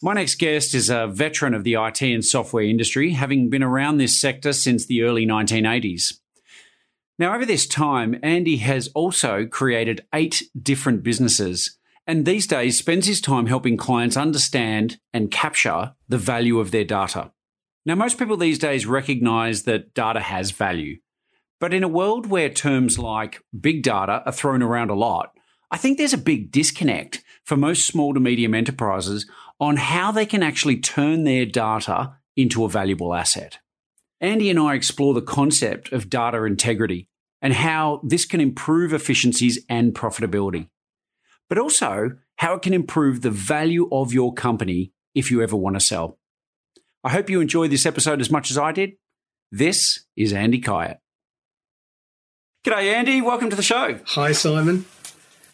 My next guest is a veteran of the IT and software industry, having been around this sector since the early 1980s. Now, over this time, Andy has also created eight different businesses, and these days spends his time helping clients understand and capture the value of their data. Now, most people these days recognize that data has value, but in a world where terms like big data are thrown around a lot, I think there's a big disconnect for most small to medium enterprises on how they can actually turn their data into a valuable asset. Andy and I explore the concept of data integrity and how this can improve efficiencies and profitability, but also how it can improve the value of your company if you ever want to sell. I hope you enjoyed this episode as much as I did. This is Andy Kyiet. G'day, Andy. Welcome to the show. Hi, Simon.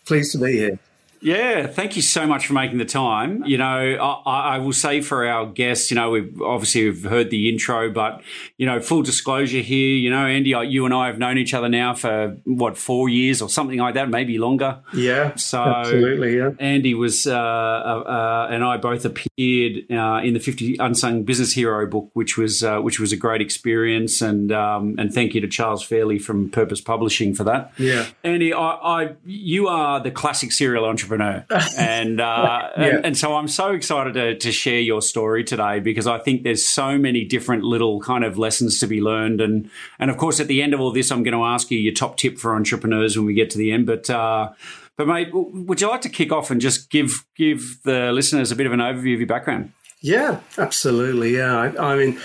Pleased to be here. Yeah, thank you so much for making the time. You know, I, I, will say for our guests, you know, we've obviously we've heard the intro, but you know, full disclosure here, you know, Andy, you and I have known each other now for what four years or something like that, maybe longer. Yeah, so absolutely. Yeah, Andy was uh, uh, uh and I both appeared uh, in the Fifty Unsung Business Hero book, which was uh, which was a great experience, and um, and thank you to Charles Fairley from Purpose Publishing for that. Yeah, Andy, I, I you are the classic serial entrepreneur entrepreneur. and, uh, yeah. and, and so I'm so excited to, to share your story today because I think there's so many different little kind of lessons to be learned. And, and of course, at the end of all this, I'm going to ask you your top tip for entrepreneurs when we get to the end. But, uh, but mate, would you like to kick off and just give give the listeners a bit of an overview of your background? Yeah, absolutely. Yeah, I, I, mean,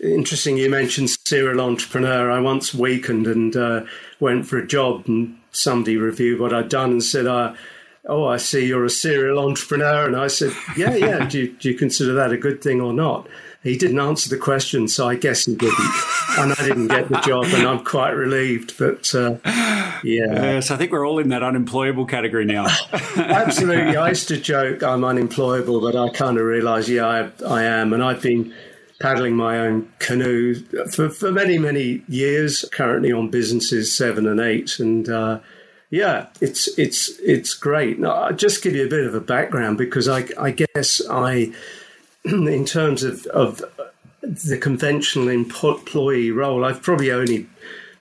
interesting. You mentioned serial entrepreneur. I once weakened and uh, went for a job, and somebody reviewed what I'd done and said, uh, oh, I see you're a serial entrepreneur. And I said, yeah, yeah. do, you, do you consider that a good thing or not? He didn't answer the question, so I guess he didn't. and I didn't get the job, and I'm quite relieved. But uh, yeah. so I think we're all in that unemployable category now. Absolutely. I used to joke I'm unemployable, but I kind of realise, yeah, I, I am. And I've been paddling my own canoe for, for many, many years, currently on businesses seven and eight. And uh, yeah, it's it's it's great. Now, I'll just give you a bit of a background because I, I guess I, in terms of, of the conventional employee role, I've probably only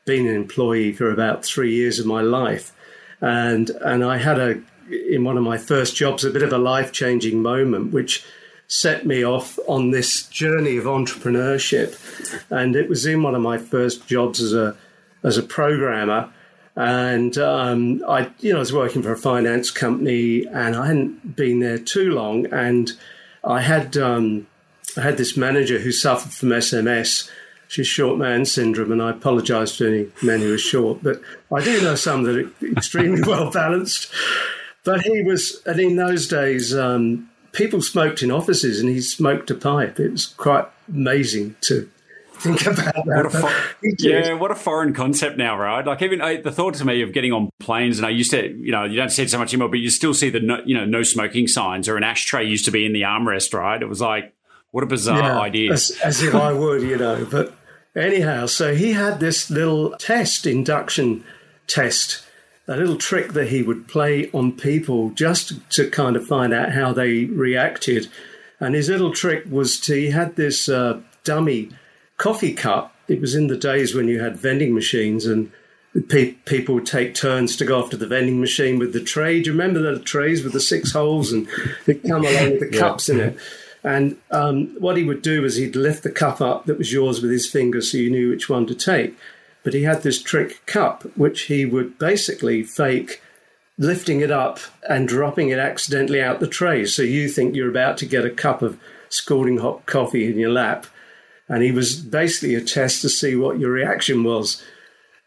been an employee for about three years of my life, and and I had a in one of my first jobs a bit of a life changing moment, which set me off on this journey of entrepreneurship, and it was in one of my first jobs as a as a programmer and um, I, you know, I was working for a finance company, and I hadn't been there too long, and I had um, I had this manager who suffered from SMS. She's short man syndrome, and I apologise to any men who are short, but I do know some that are extremely well balanced. But he was, and in those days, um, people smoked in offices, and he smoked a pipe. It was quite amazing to think about that. What yeah, what a foreign concept now, right? Like even I, the thought to me of getting on planes, and I used to, you know, you don't see it so much anymore, but you still see the, no, you know, no smoking signs or an ashtray used to be in the armrest, right? It was like, what a bizarre yeah, idea. As, as if I would, you know. But anyhow, so he had this little test, induction test, a little trick that he would play on people just to kind of find out how they reacted. And his little trick was to, he had this uh, dummy coffee cup. It was in the days when you had vending machines, and pe- people would take turns to go after the vending machine with the tray. Do you remember the trays with the six holes and they'd come along with the cups in it? And um, what he would do is he'd lift the cup up that was yours with his finger so you knew which one to take. But he had this trick cup, which he would basically fake lifting it up and dropping it accidentally out the tray. So you think you're about to get a cup of scalding hot coffee in your lap. And he was basically a test to see what your reaction was.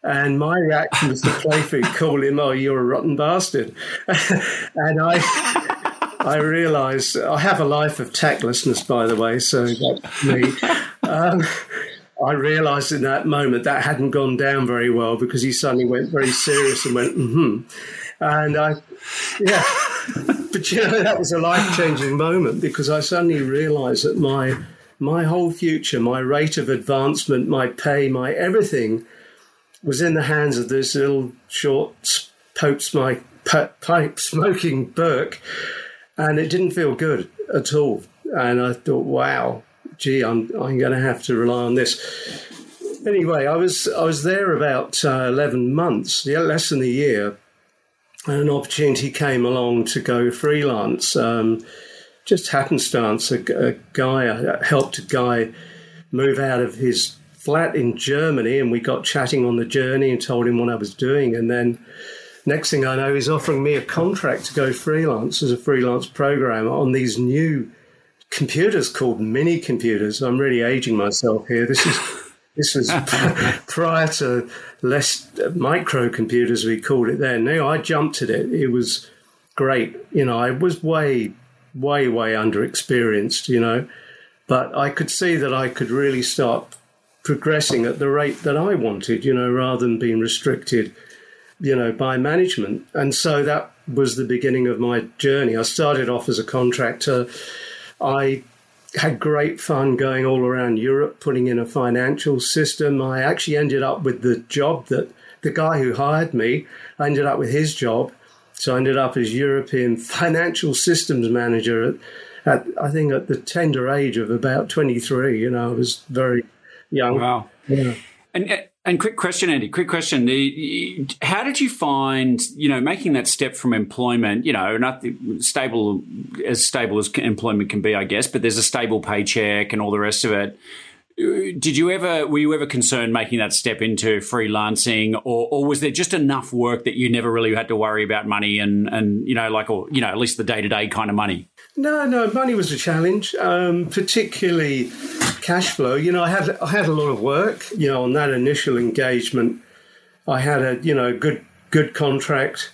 And my reaction was to playfully call him, "Oh, you're a rotten bastard," and I, I realised I have a life of tactlessness, by the way. So that's me. Um, I realised in that moment that hadn't gone down very well because he suddenly went very serious and went, mm "Hmm," and I, yeah. But you know, that was a life changing moment because I suddenly realised that my my whole future, my rate of advancement, my pay, my everything was in the hands of this little short Pope's my pipe smoking Burke, and it didn't feel good at all. And I thought, wow, gee, I'm I'm going to have to rely on this. Anyway, I was I was there about uh, eleven months, yeah, less than a year, and an opportunity came along to go freelance. Um, just happenstance, a, a guy I helped a guy move out of his flat in Germany, and we got chatting on the journey and told him what I was doing. And then next thing I know, he's offering me a contract to go freelance as a freelance programmer on these new computers called mini computers. I'm really aging myself here. This is this was prior to less uh, microcomputers we called it then. Now I jumped at it. It was great. You know, I was way, way, way underexperienced. You know, but I could see that I could really start progressing at the rate that I wanted, you know, rather than being restricted, you know, by management. And so that was the beginning of my journey. I started off as a contractor. I had great fun going all around Europe, putting in a financial system. I actually ended up with the job that the guy who hired me, I ended up with his job. So I ended up as European financial systems manager at, at I think at the tender age of about 23. You know, I was very young. Wow. Yeah. And and quick question, Andy. Quick question: How did you find you know making that step from employment? You know, not stable as stable as employment can be, I guess, but there's a stable paycheck and all the rest of it. Did you ever were you ever concerned making that step into freelancing, or, or was there just enough work that you never really had to worry about money and and you know like or you know at least the day to day kind of money? No, no, money was a challenge, um, particularly cash flow. You know, I had I had a lot of work. You know, on that initial engagement, I had a you know good good contract,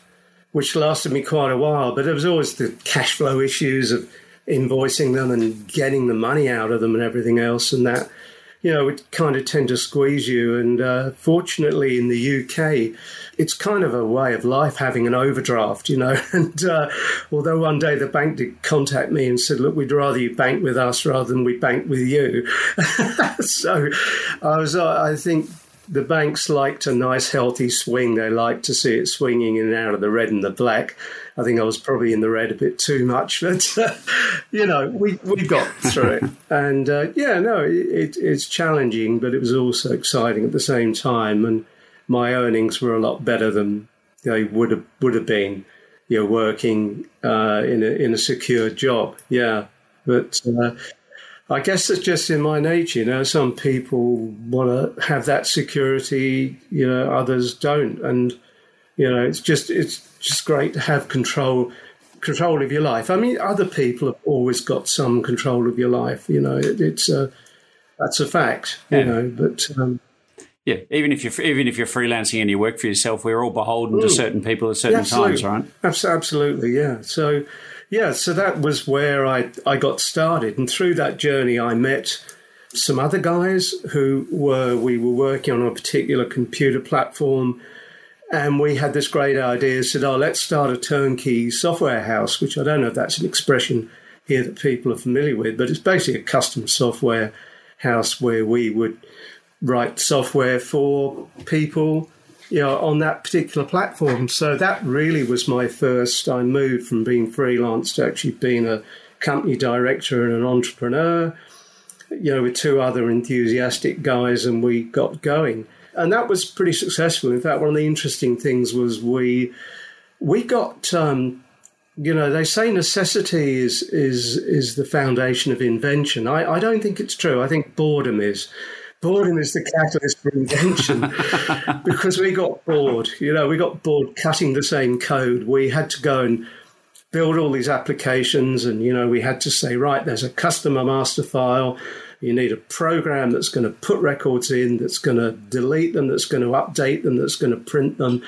which lasted me quite a while. But there was always the cash flow issues of invoicing them and getting the money out of them and everything else, and that you know, it kind of tend to squeeze you. And uh, fortunately, in the UK, it's kind of a way of life having an overdraft, you know. And uh, although one day the bank did contact me and said, look, we'd rather you bank with us rather than we bank with you. so I was, uh, I think the banks liked a nice healthy swing. They liked to see it swinging in and out of the red and the black. I think I was probably in the red a bit too much, but uh, you know, we we got through it, and uh, yeah, no, it, it's challenging, but it was also exciting at the same time, and my earnings were a lot better than they would have would have been, you know, working uh, in a in a secure job. Yeah, but. I guess it's just in my nature, you know. Some people want to have that security, you know. Others don't, and you know, it's just it's just great to have control control of your life. I mean, other people have always got some control of your life. You know, it, it's a that's a fact. You yeah. know, but. Um, yeah, even if you're even if you're freelancing and you work for yourself, we're all beholden to mm. certain people at certain times, right? Absolutely, yeah. So, yeah, so that was where I I got started, and through that journey, I met some other guys who were we were working on a particular computer platform. And we had this great idea, said, oh, let's start a turnkey software house, which I don't know if that's an expression here that people are familiar with, but it's basically a custom software house where we would write software for people you know, on that particular platform. So that really was my first. I moved from being freelance to actually being a company director and an entrepreneur, you know, with two other enthusiastic guys, and we got going. and that was pretty successful. In fact, one of the interesting things was we we got um, you know they say necessity is is is the foundation of invention. I, I don't think it's true. I think boredom is. Boredom is the catalyst for invention because we got bored. You know, we got bored cutting the same code. We had to go and build all these applications, and you know, we had to say, right, there's a customer master file. You need a program that's going to put records in, that's going to delete them, that's going to update them, that's going to print them,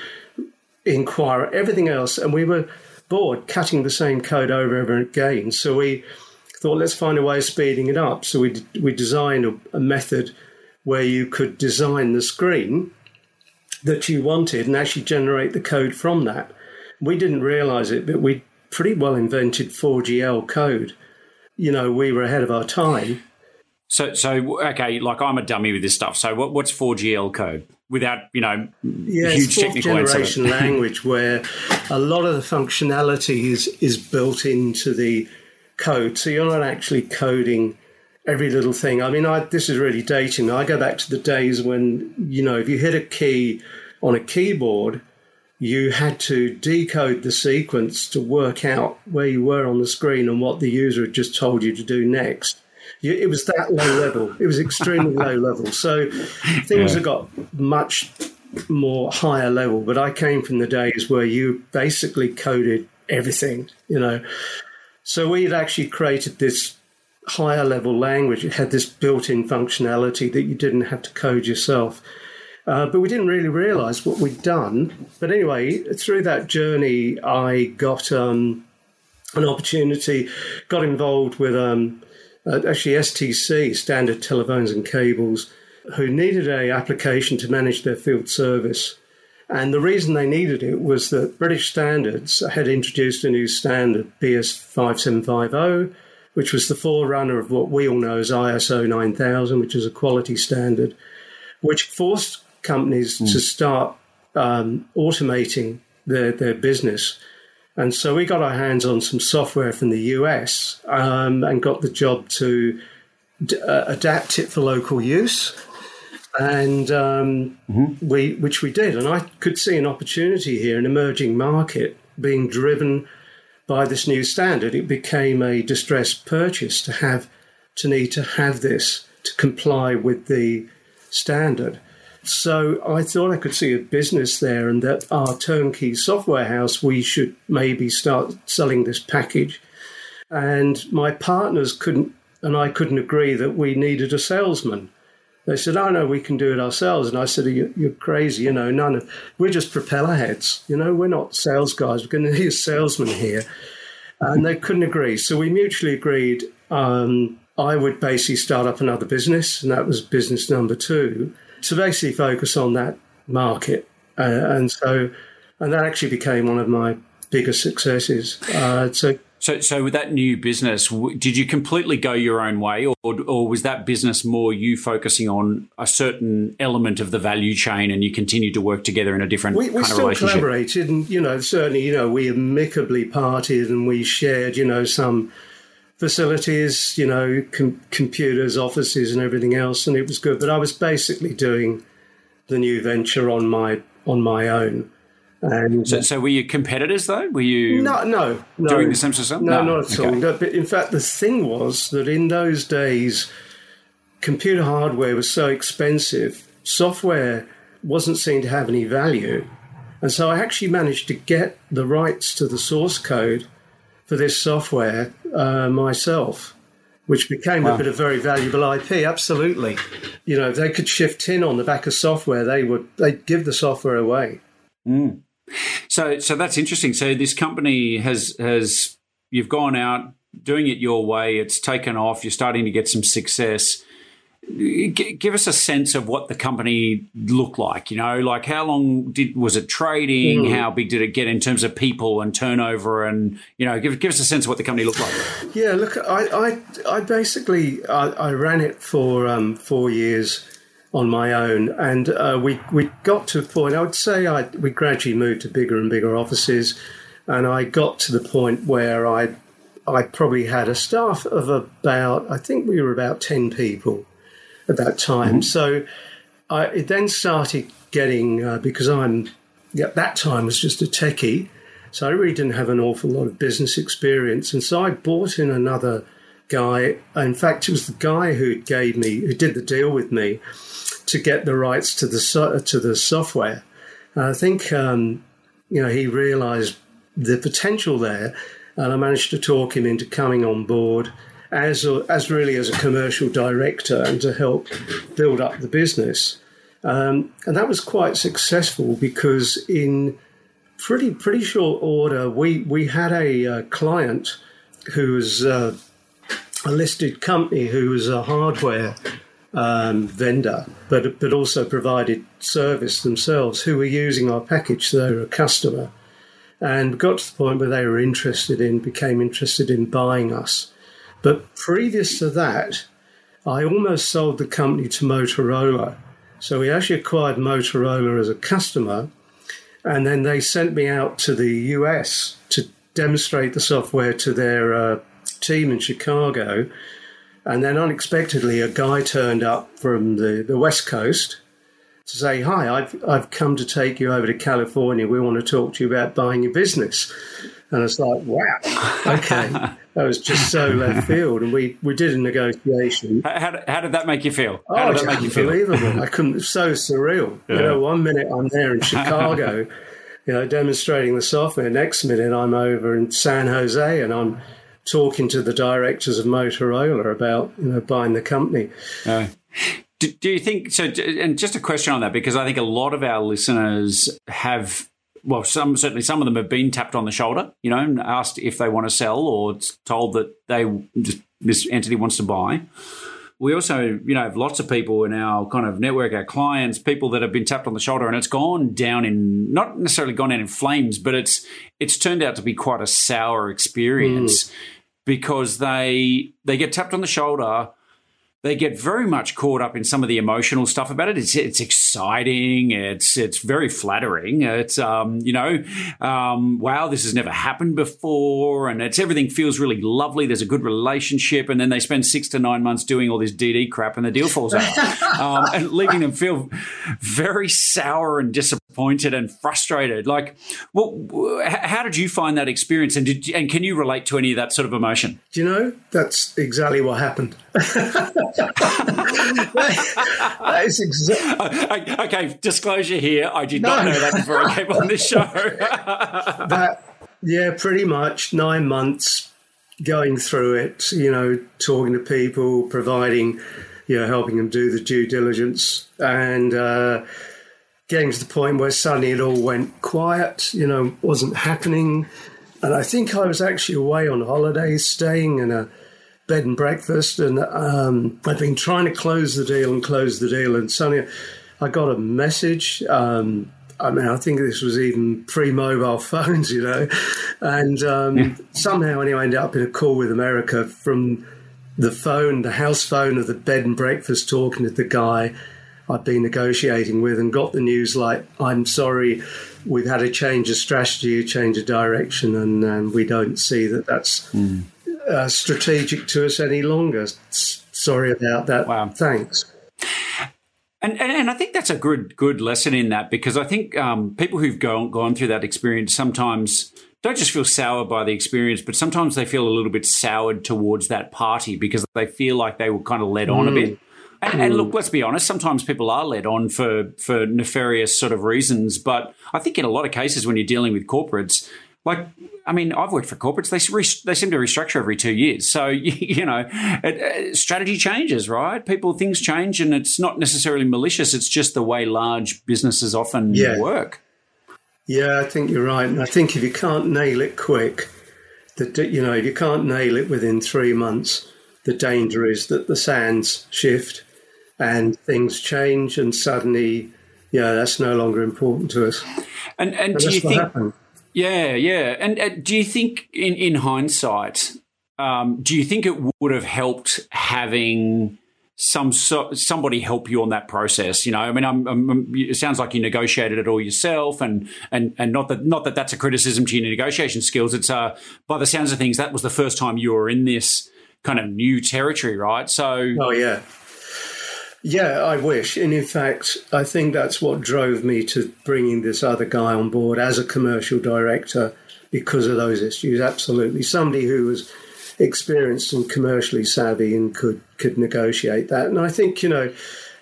inquire, everything else. And we were bored cutting the same code over and over again. So we thought, let's find a way of speeding it up. So we, we designed a, a method where you could design the screen that you wanted and actually generate the code from that. We didn't realize it, but we pretty well invented 4GL code. You know, we were ahead of our time. So, so okay, like I'm a dummy with this stuff. So, what, what's 4GL code? Without you know, yeah, huge fourth technical generation language where a lot of the functionality is is built into the code. So you're not actually coding every little thing. I mean, I, this is really dating. I go back to the days when, you know, if you hit a key on a keyboard, you had to decode the sequence to work out where you were on the screen and what the user had just told you to do next. It was that low level. It was extremely low level. So things yeah. have got much more higher level. But I came from the days where you basically coded everything, you know. So we had actually created this higher level language. It had this built in functionality that you didn't have to code yourself. Uh, but we didn't really realize what we'd done. But anyway, through that journey, I got um, an opportunity, got involved with um, uh, actually STC, Standard Telephones and Cables, who needed a application to manage their field service. And the reason they needed it was that British Standards had introduced a new standard, BS 5750, which was the forerunner of what we all know as ISO 9000, which is a quality standard, which forced companies mm. to start um, automating their, their business. And so we got our hands on some software from the US um, and got the job to d- uh, adapt it for local use. And um, mm-hmm. we, which we did. And I could see an opportunity here, an emerging market being driven by this new standard, it became a distressed purchase to have to need to have this to comply with the standard. So I thought I could see a business there, and that our turnkey software house we should maybe start selling this package. And my partners couldn't, and I couldn't agree that we needed a salesman. They said, "Oh no, we can do it ourselves." And I said, "You're crazy, you know. None of we're just propeller heads. You know, we're not sales guys. We're going to need a salesman here." And they couldn't agree, so we mutually agreed. Um, I would basically start up another business, and that was business number two, to basically focus on that market. Uh, and so, and that actually became one of my biggest successes. Uh, so so, so with that new business, did you completely go your own way, or, or was that business more you focusing on a certain element of the value chain, and you continued to work together in a different we, we kind still of relationship? collaborated, and you know, certainly, you know, we amicably parted, and we shared, you know, some facilities, you know, com- computers, offices, and everything else, and it was good. But I was basically doing the new venture on my on my own. And so, so were you competitors though? Were you no, no, no doing the same sort of stuff? No, no, not at okay. all. No, but in fact, the thing was that in those days, computer hardware was so expensive, software wasn't seen to have any value, and so I actually managed to get the rights to the source code for this software uh, myself which became wow. a bit of very valuable IP. Absolutely, you know, they could shift tin on the back of software. They would they'd give the software away. Mm. So, so that's interesting. So, this company has has you've gone out doing it your way. It's taken off. You're starting to get some success. G- give us a sense of what the company looked like. You know, like how long did was it trading? Mm. How big did it get in terms of people and turnover? And you know, give give us a sense of what the company looked like. Yeah, look, I I, I basically I, I ran it for um, four years on my own. And uh, we, we got to a point, I would say I, we gradually moved to bigger and bigger offices. And I got to the point where I, I probably had a staff of about, I think we were about 10 people at that time. Mm-hmm. So I, it then started getting uh, because I'm at that time was just a techie, so I really didn't have an awful lot of business experience, and so I bought in another guy. In fact, it was the guy who gave me who did the deal with me to get the rights to the to the software. And I think um, you know he realised the potential there, and I managed to talk him into coming on board as a, as really as a commercial director and to help build up the business. Um, and that was quite successful because in pretty pretty short order, we we had a uh, client who was uh, a listed company who was a hardware um, vendor, but but also provided service themselves, who were using our package. So they were a customer, and got to the point where they were interested in, became interested in buying us. But previous to that, I almost sold the company to Motorola. So we actually acquired Motorola as a customer, and then they sent me out to the US to demonstrate the software to their uh, team in Chicago. And then unexpectedly, a guy turned up from the, the West Coast to say, Hi, I've, I've come to take you over to California. We want to talk to you about buying your business. And it's like, wow, okay. that was just so left field. And we, we did a negotiation. How, did, how did that make you feel? How oh, did that make you feel? Unbelievable. I couldn't, so surreal. Yeah. You know, one minute I'm there in Chicago, you know, demonstrating the software. Next minute I'm over in San Jose and I'm talking to the directors of Motorola about you know buying the company. Uh, do, do you think so? And just a question on that because I think a lot of our listeners have well, some certainly some of them have been tapped on the shoulder, you know, asked if they want to sell or told that they just this entity wants to buy. We also, you know, have lots of people in our kind of network, our clients, people that have been tapped on the shoulder, and it's gone down in not necessarily gone down in flames, but it's it's turned out to be quite a sour experience. Mm because they they get tapped on the shoulder they get very much caught up in some of the emotional stuff about it. It's it's exciting. It's it's very flattering. It's um, you know, um, wow, this has never happened before, and it's everything feels really lovely. There's a good relationship, and then they spend six to nine months doing all this DD crap, and the deal falls out, um, and leaving them feel very sour and disappointed and frustrated. Like, well, how did you find that experience, and did and can you relate to any of that sort of emotion? Do you know that's exactly what happened. that is exactly. Okay, disclosure here. I did no. not know that before I came on this show. that, yeah, pretty much nine months going through it, you know, talking to people, providing, you know, helping them do the due diligence and, uh, getting to the point where suddenly it all went quiet, you know, wasn't happening. And I think I was actually away on holidays, staying in a bed and breakfast, and um, I've been trying to close the deal and close the deal, and suddenly I got a message. Um, I mean, I think this was even pre-mobile phones, you know, and um, yeah. somehow anyway, I ended up in a call with America from the phone, the house phone of the bed and breakfast, talking to the guy I'd been negotiating with, and got the news like, "I'm sorry, we've had a change of strategy, a change of direction, and, and we don't see that that's mm uh, strategic to us any longer. Sorry about that. Wow. Thanks. And, and, and I think that's a good good lesson in that because I think um, people who've gone gone through that experience sometimes don't just feel sour by the experience, but sometimes they feel a little bit soured towards that party because they feel like they were kind of led on mm. a bit. And, and, look, let's be honest. Sometimes people are led on for for nefarious sort of reasons, but I think in a lot of cases, when you're dealing with corporates, like, I mean, I've worked for corporates. They re- they seem to restructure every two years. So you know, it, uh, strategy changes, right? People things change, and it's not necessarily malicious. It's just the way large businesses often yeah. work. Yeah, I think you're right. And I think if you can't nail it quick, that you know, if you can't nail it within three months, the danger is that the sands shift and things change, and suddenly, yeah, that's no longer important to us. And and, and do you think? Happened yeah, yeah. And uh, do you think, in in hindsight, um, do you think it would have helped having some so, somebody help you on that process? You know, I mean, I'm, I'm, it sounds like you negotiated it all yourself, and and and not that not that that's a criticism to your negotiation skills. It's uh, by the sounds of things, that was the first time you were in this kind of new territory, right? So, oh yeah. Yeah, I wish. And in fact, I think that's what drove me to bringing this other guy on board as a commercial director because of those issues. Absolutely. Somebody who was experienced and commercially savvy and could, could negotiate that. And I think, you know,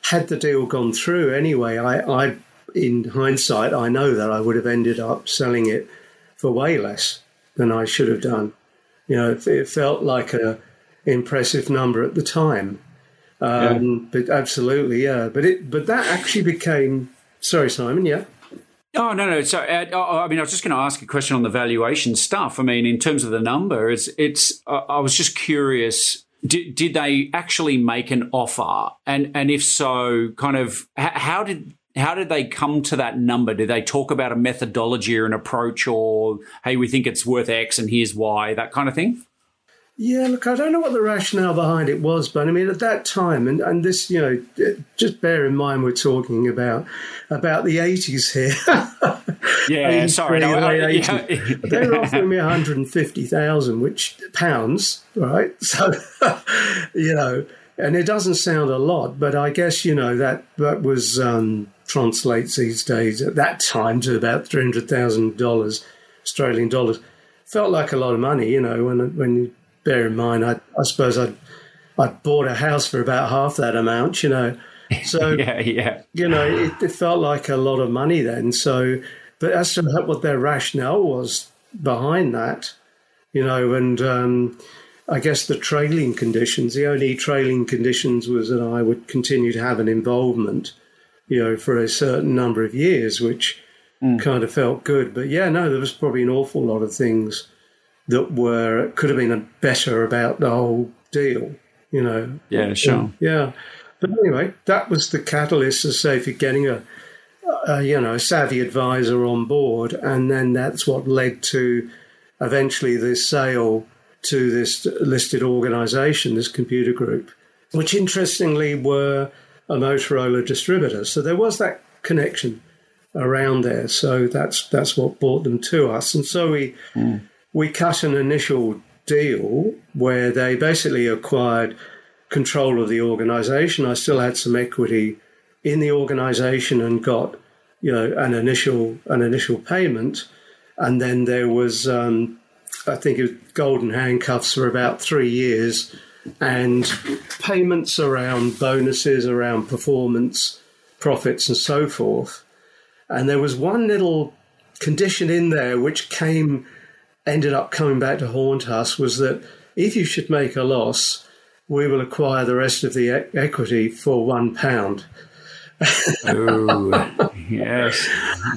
had the deal gone through anyway, I, I in hindsight, I know that I would have ended up selling it for way less than I should have done. You know, it, it felt like a impressive number at the time. Um, yeah. But absolutely, yeah. But it, but that actually became. Sorry, Simon. Yeah. Oh no, no. So oh, I mean, I was just going to ask a question on the valuation stuff. I mean, in terms of the number, it's it's. Uh, I was just curious. Did, did they actually make an offer? And and if so, kind of how did how did they come to that number? Did they talk about a methodology or an approach, or hey, we think it's worth X and here's why, that kind of thing? Yeah, look, I don't know what the rationale behind it was, but I mean, at that time, and, and this, you know, just bear in mind we're talking about about the eighties here. yeah, sorry, no, I, yeah. they were offering me one hundred and fifty thousand, which pounds, right? So, you know, and it doesn't sound a lot, but I guess you know that that was um, translates these days at that time to about three hundred thousand dollars, Australian dollars. Felt like a lot of money, you know, when when you bear in mind, I, I suppose I I bought a house for about half that amount, you know. So yeah, yeah, you know, it, it, felt like a lot of money then. So, but as to what their rationale was behind that, you know, and um, I guess the trailing conditions, the only trailing conditions was that I would continue to have an involvement, you know, for a certain number of years, which mm. kind of felt good. But yeah, no, there was probably an awful lot of things that were could have been better about the whole deal. You know. Yeah, sure. Yeah, but anyway, that was the catalyst, to say, for getting a, a you know a savvy advisor on board, and then that's what led to eventually this sale to this listed organisation, this computer group, which interestingly were a Motorola distributor. So there was that connection around there. So that's that's what brought them to us, and so we. Mm we cut an initial deal where they basically acquired control of the organization. I still had some equity in the organization and got you know an initial an initial payment, and then there was um, I think it was golden handcuffs for about three years, and payments around bonuses, around performance, profits, and so forth. And there was one little condition in there which came ended up coming back to haunt us was that if you should make a loss, we will acquire the rest of the e- equity for one pound. oh, yes.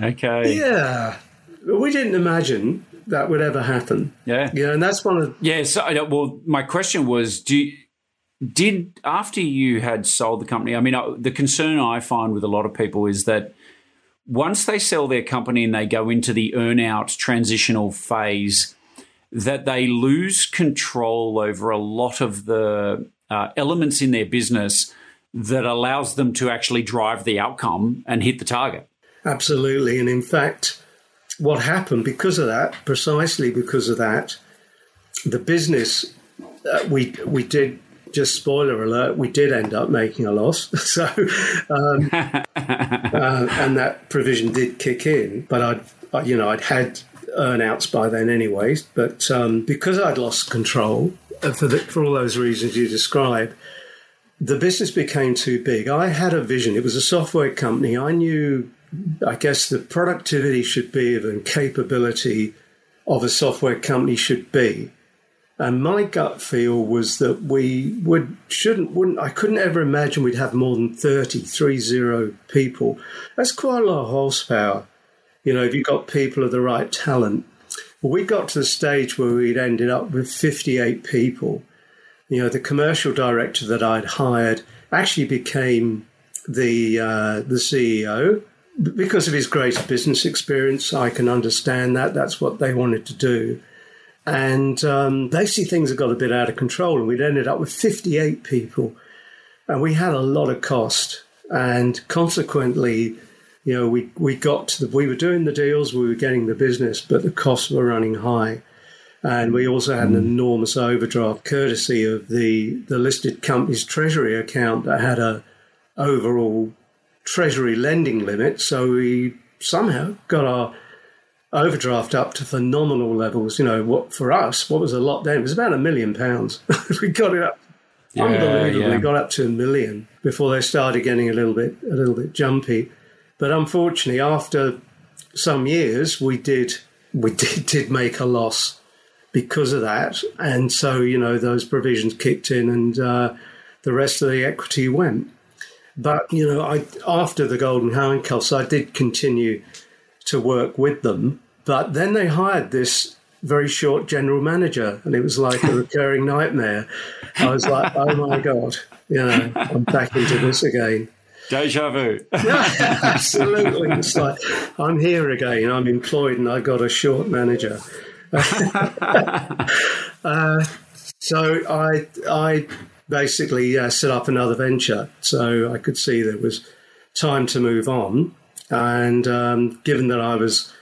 Okay. Yeah. We didn't imagine that would ever happen. Yeah. Yeah, and that's one of. Yeah. So, uh, well, my question was do you, did after you had sold the company, I mean, uh, the concern I find with a lot of people is that once they sell their company and they go into the earnout transitional phase, that they lose control over a lot of the uh, elements in their business that allows them to actually drive the outcome and hit the target. Absolutely. And in fact, what happened because of that, precisely because of that, the business uh, we we did just spoiler alert, we did end up making a loss. So, um, uh, and that provision did kick in, but I'd, you know, I'd had earnouts by then anyways. But um, because I'd lost control uh, for the, for all those reasons you described, the business became too big. I had a vision. It was a software company. I knew, I guess, the productivity should be and capability of a software company should be. And my gut feel was that we would shouldn't wouldn't I couldn't ever imagine we'd have more than 30, 30 people. That's quite a lot of horsepower. You know, if you've got people of the right talent. We got to the stage where we'd ended up with 58 people. You know, the commercial director that I'd hired actually became the uh, the CEO because of his great business experience. I can understand that. That's what they wanted to do. And um, basically, things had got a bit out of control, and we'd ended up with 58 people, and we had a lot of cost. And consequently, you know, we, we got to the, we were doing the deals, we were getting the business, but the costs were running high. And we also had an hmm. enormous overdraft courtesy of the, the listed company's treasury account that had a overall treasury lending limit. So we somehow got our overdraft up to phenomenal levels. You know, what for us, what was a lot then? It was about a million pounds. we got it up yeah, unbelievably. Yeah. Got up to a million before they started getting a little bit a little bit jumpy. But unfortunately, after some years, we did we did, did make a loss because of that, and so you know those provisions kicked in, and uh, the rest of the equity went. But you know, I after the Golden Handcuffs, I did continue to work with them. But then they hired this very short general manager, and it was like a recurring nightmare. I was like, oh my god, you know, I'm back into this again. Deja vu. yeah, absolutely. It's like I'm here again. I'm employed, and I've got a short manager. uh, so I I basically uh, set up another venture. So I could see there was time to move on, and um, given that I was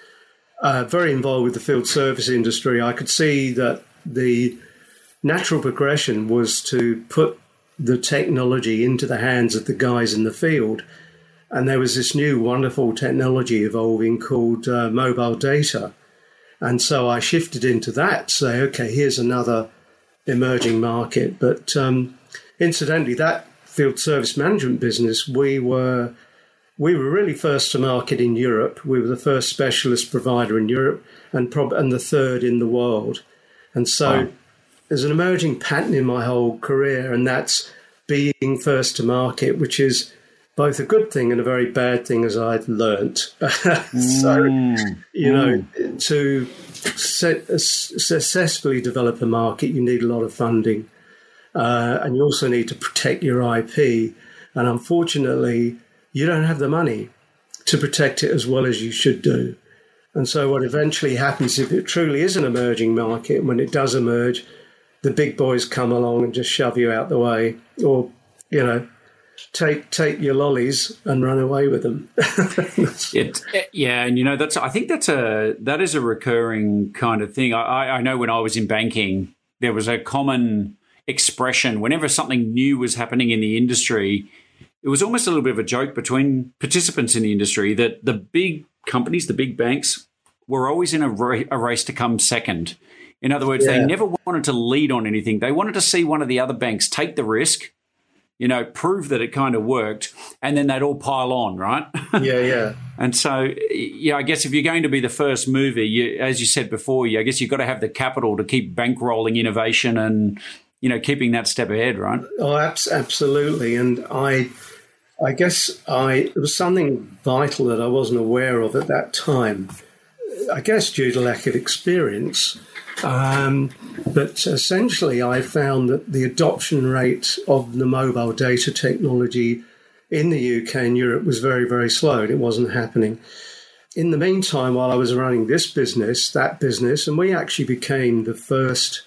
uh, very involved with the field service industry, I could see that the natural progression was to put the technology into the hands of the guys in the field. And there was this new wonderful technology evolving called uh, mobile data. And so I shifted into that, say, okay, here's another emerging market. But um, incidentally, that field service management business, we were we were really first to market in Europe. We were the first specialist provider in Europe and prob- and the third in the world. And so wow. there's an emerging pattern in my whole career, and that's being first to market, which is both a good thing and a very bad thing, as I've learnt. so, mm. you know, mm. to set, uh, successfully develop a market, you need a lot of funding. Uh, and you also need to protect your IP. And unfortunately, you don't have the money to protect it as well as you should do. And so, what eventually happens if it truly is an emerging market, when it does emerge, the big boys come along and just shove you out the way, or you know, take take your lollies and run away with them. it, yeah, and you know that's I think that's a that is a recurring kind of thing. I, I know when I was in banking, there was a common expression whenever something new was happening in the industry it was almost a little bit of a joke between participants in the industry that the big companies, the big banks, were always in a, ra- a race to come second. In other words, yeah. they never wanted to lead on anything. They wanted to see one of the other banks take the risk, you know, prove that it kind of worked, and then they'd all pile on, right? Yeah, yeah. and so, yeah, I guess if you're going to be the first mover, you, as you said before, you, I guess you've got to have the capital to keep bankrolling innovation and, you know, keeping that step ahead, right? Oh, absolutely. And I I guess I it was something vital that I wasn't aware of at that time. I guess due to lack of experience. Um, but essentially, I found that the adoption rate of the mobile data technology in the UK and Europe was very, very slow and it wasn't happening. In the meantime, while I was running this business, that business, and we actually became the first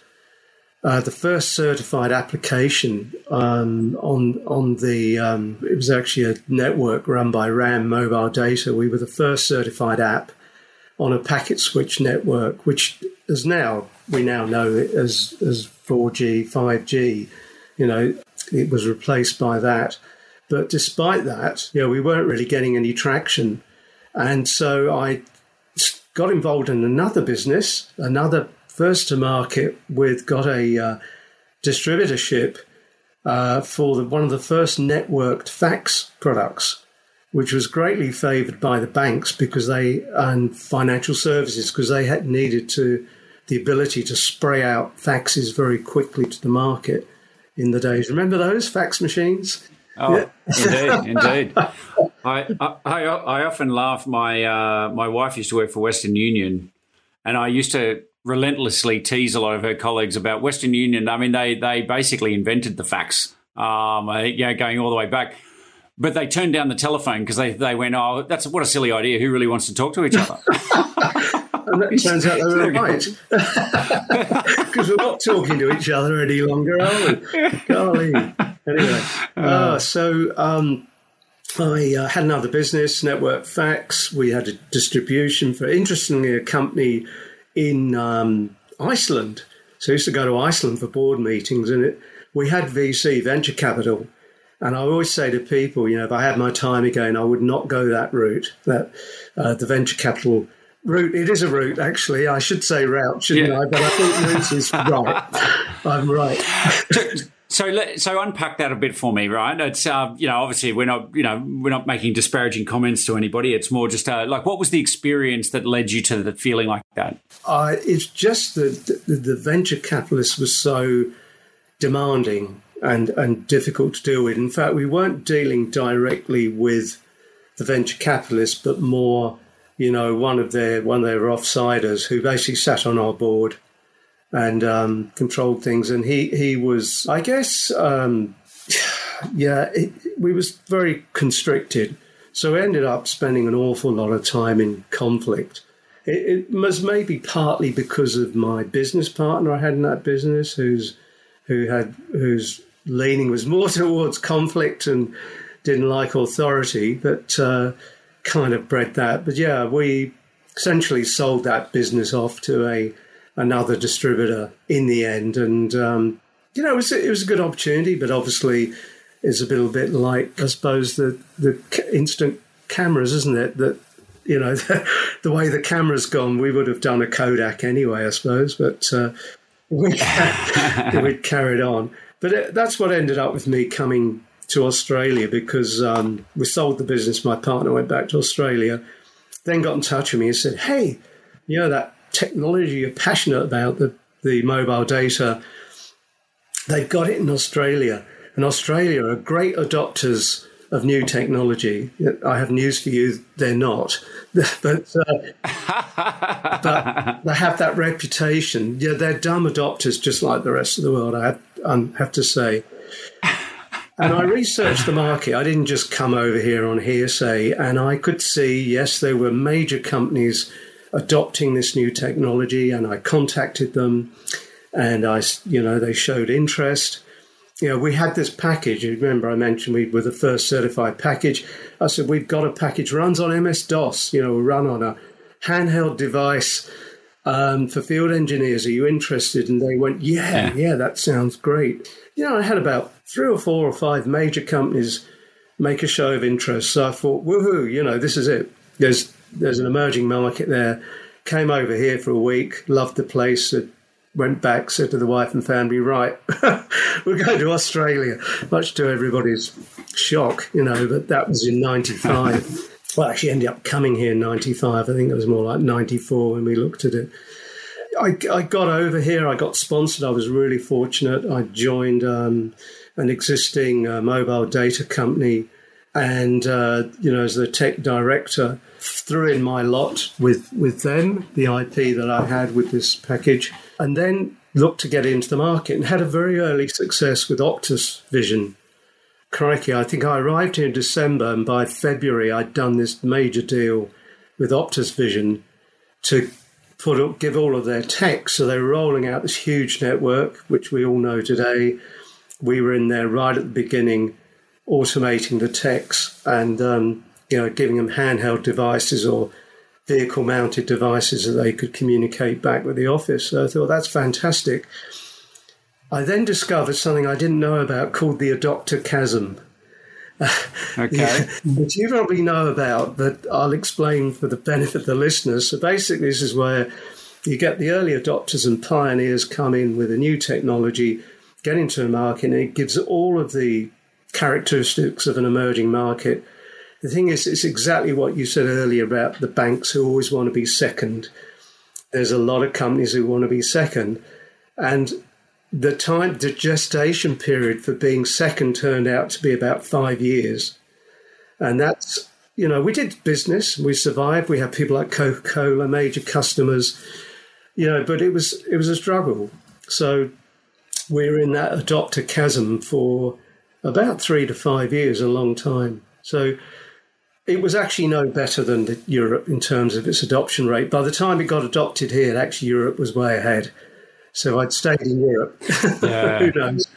uh, the first certified application um, on on the um, it was actually a network run by RAM Mobile Data. We were the first certified app on a packet switch network, which is now we now know it as as 4G, 5G. You know, it was replaced by that. But despite that, you know, we weren't really getting any traction, and so I got involved in another business, another first to market with got a uh, distributorship uh, for the, one of the first networked fax products, which was greatly favoured by the banks because they and financial services because they had needed to the ability to spray out faxes very quickly to the market in the days. Remember those fax machines? Oh, yeah. indeed, indeed. I, I, I often laugh. My uh, my wife used to work for Western Union, and I used to relentlessly tease a lot of her colleagues about Western Union. I mean, they they basically invented the fax, um, uh, you know, going all the way back. But they turned down the telephone because they, they went, oh, that's what a silly idea. Who really wants to talk to each other? and it turns out they were right. Because we're not talking to each other any longer, are we? Golly. Anyway, uh, uh, so um, I uh, had another business, Network Fax. We had a distribution for, interestingly, a company in um, Iceland. So I used to go to Iceland for board meetings, and it, we had VC venture capital, And I always say to people, you know, if I had my time again, I would not go that route, that uh, the venture capital route. It is a route, actually. I should say route, shouldn't yeah. I? But I think route is right. I'm right. So, so unpack that a bit for me, right? It's uh, you know, obviously we're not you know we're not making disparaging comments to anybody. It's more just uh, like what was the experience that led you to the feeling like that? Uh, it's just that the, the venture capitalist was so demanding and and difficult to deal with. In fact, we weren't dealing directly with the venture capitalists, but more, you know, one of their one of their offsiders who basically sat on our board and um, controlled things. And he he was, I guess, um, yeah, it, we was very constricted. So we ended up spending an awful lot of time in conflict. It, it was maybe partly because of my business partner I had in that business, who's who had whose leaning was more towards conflict and didn't like authority, but uh, kind of bred that. But yeah, we essentially sold that business off to a another distributor in the end. And, um, you know, it was, it was a good opportunity, but obviously it's a little bit like, I suppose, the, the instant cameras, isn't it? That, you know, the, the way the camera's gone, we would have done a Kodak anyway, I suppose, but uh, we, we'd carried on. But it, that's what ended up with me coming to Australia because um, we sold the business. My partner went back to Australia, then got in touch with me and said, Hey, you know, that technology you're passionate about, the, the mobile data, they've got it in Australia. And Australia are great adopters of new technology. I have news for you, they're not. but, uh, but they have that reputation. Yeah, they're dumb adopters just like the rest of the world, I have, I have to say. And I researched the market. I didn't just come over here on hearsay. And I could see, yes, there were major companies adopting this new technology, and I contacted them, and I, you know, they showed interest. You know, we had this package. You remember I mentioned we were the first certified package. I said we've got a package runs on MS DOS. You know, run on a handheld device um, for field engineers. Are you interested? And they went, yeah, yeah, yeah, that sounds great. You know, I had about three or four or five major companies make a show of interest. So I thought, woohoo, you know, this is it. There's there's an emerging market there. Came over here for a week, loved the place, went back, said to the wife and family, right, we're going to Australia, much to everybody's shock, you know, but that was in 95. well, actually ended up coming here in 95. I think it was more like 94 when we looked at it. I, I got over here, I got sponsored. I was really fortunate. I joined um, an existing uh, mobile data company and, uh, you know, as the tech director, threw in my lot with, with them, the IP that I had with this package, and then looked to get into the market and had a very early success with Optus Vision. Crikey, I think I arrived here in December, and by February I'd done this major deal with Optus Vision to put up, give all of their tech. So they were rolling out this huge network, which we all know today. We were in there right at the beginning, automating the techs, and um, you know, giving them handheld devices or vehicle mounted devices that they could communicate back with the office. So I thought that's fantastic. I then discovered something I didn't know about called the adopter chasm. Okay. which you probably know about, but I'll explain for the benefit of the listeners. So basically, this is where you get the early adopters and pioneers come in with a new technology, get into a market, and it gives all of the characteristics of an emerging market the thing is, it's exactly what you said earlier about the banks who always want to be second. There's a lot of companies who want to be second. And the time, the gestation period for being second turned out to be about five years. And that's, you know, we did business, we survived. We had people like Coca Cola, major customers, you know, but it was, it was a struggle. So we're in that adopter chasm for about three to five years, a long time. So it was actually no better than Europe in terms of its adoption rate. By the time it got adopted here, actually Europe was way ahead. So I'd stayed in Europe. Yeah. Who knows?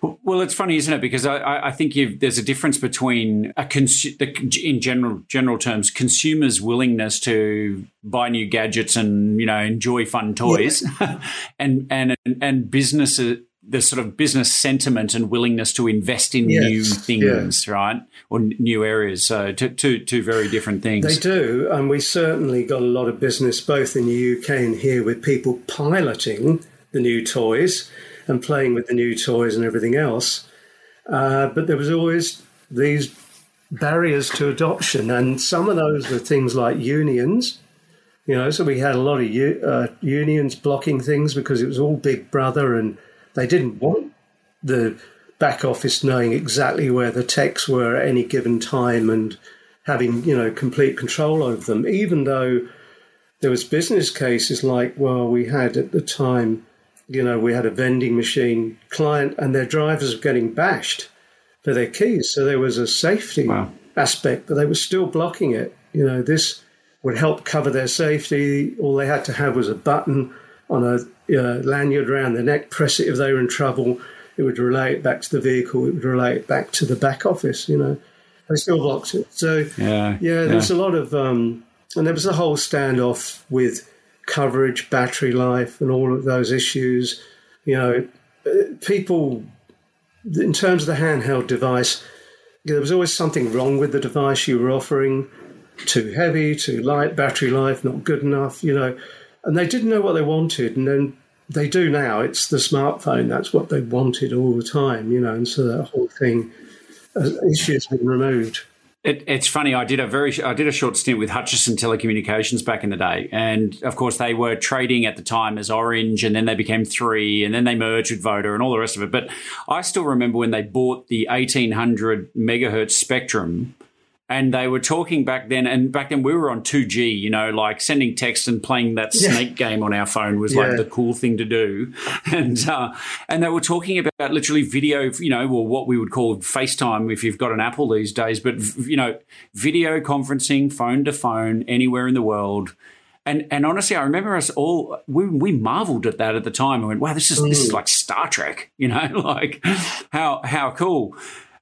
Well, it's funny, isn't it? Because I, I think there's a difference between a consu- the, in general general terms, consumers' willingness to buy new gadgets and you know enjoy fun toys, yeah. and and and businesses uh, the sort of business sentiment and willingness to invest in yes, new things, yeah. right, or n- new areas. So two, two, two very different things. They do, and we certainly got a lot of business both in the UK and here with people piloting the new toys and playing with the new toys and everything else. Uh, but there was always these barriers to adoption, and some of those were things like unions. You know, so we had a lot of uh, unions blocking things because it was all Big Brother and they didn't want the back office knowing exactly where the techs were at any given time and having, you know, complete control over them, even though there was business cases like, well, we had at the time, you know, we had a vending machine client and their drivers were getting bashed for their keys. So there was a safety wow. aspect, but they were still blocking it. You know, this would help cover their safety. All they had to have was a button on a uh, lanyard around the neck, press it if they were in trouble. It would relay it back to the vehicle. It would relay it back to the back office. You know, they still blocked it. So yeah, yeah, there's yeah. a lot of, um, and there was a whole standoff with coverage, battery life, and all of those issues. You know, uh, people, in terms of the handheld device, there was always something wrong with the device you were offering. Too heavy, too light, battery life not good enough. You know, and they didn't know what they wanted, and then they do now. It's the smartphone. That's what they wanted all the time, you know. And so that whole thing uh, issue has been removed. It, it's funny. I did a very I did a short stint with Hutchison Telecommunications back in the day, and of course they were trading at the time as Orange, and then they became Three, and then they merged with Voda, and all the rest of it. But I still remember when they bought the eighteen hundred megahertz spectrum and they were talking back then and back then we were on 2g you know like sending text and playing that snake game on our phone was yeah. like the cool thing to do and uh, and they were talking about literally video you know or what we would call facetime if you've got an apple these days but you know video conferencing phone to phone anywhere in the world and and honestly, I remember us all we, we marveled at that at the time. and went, "Wow, this is this is mm. like Star Trek," you know, like how how cool.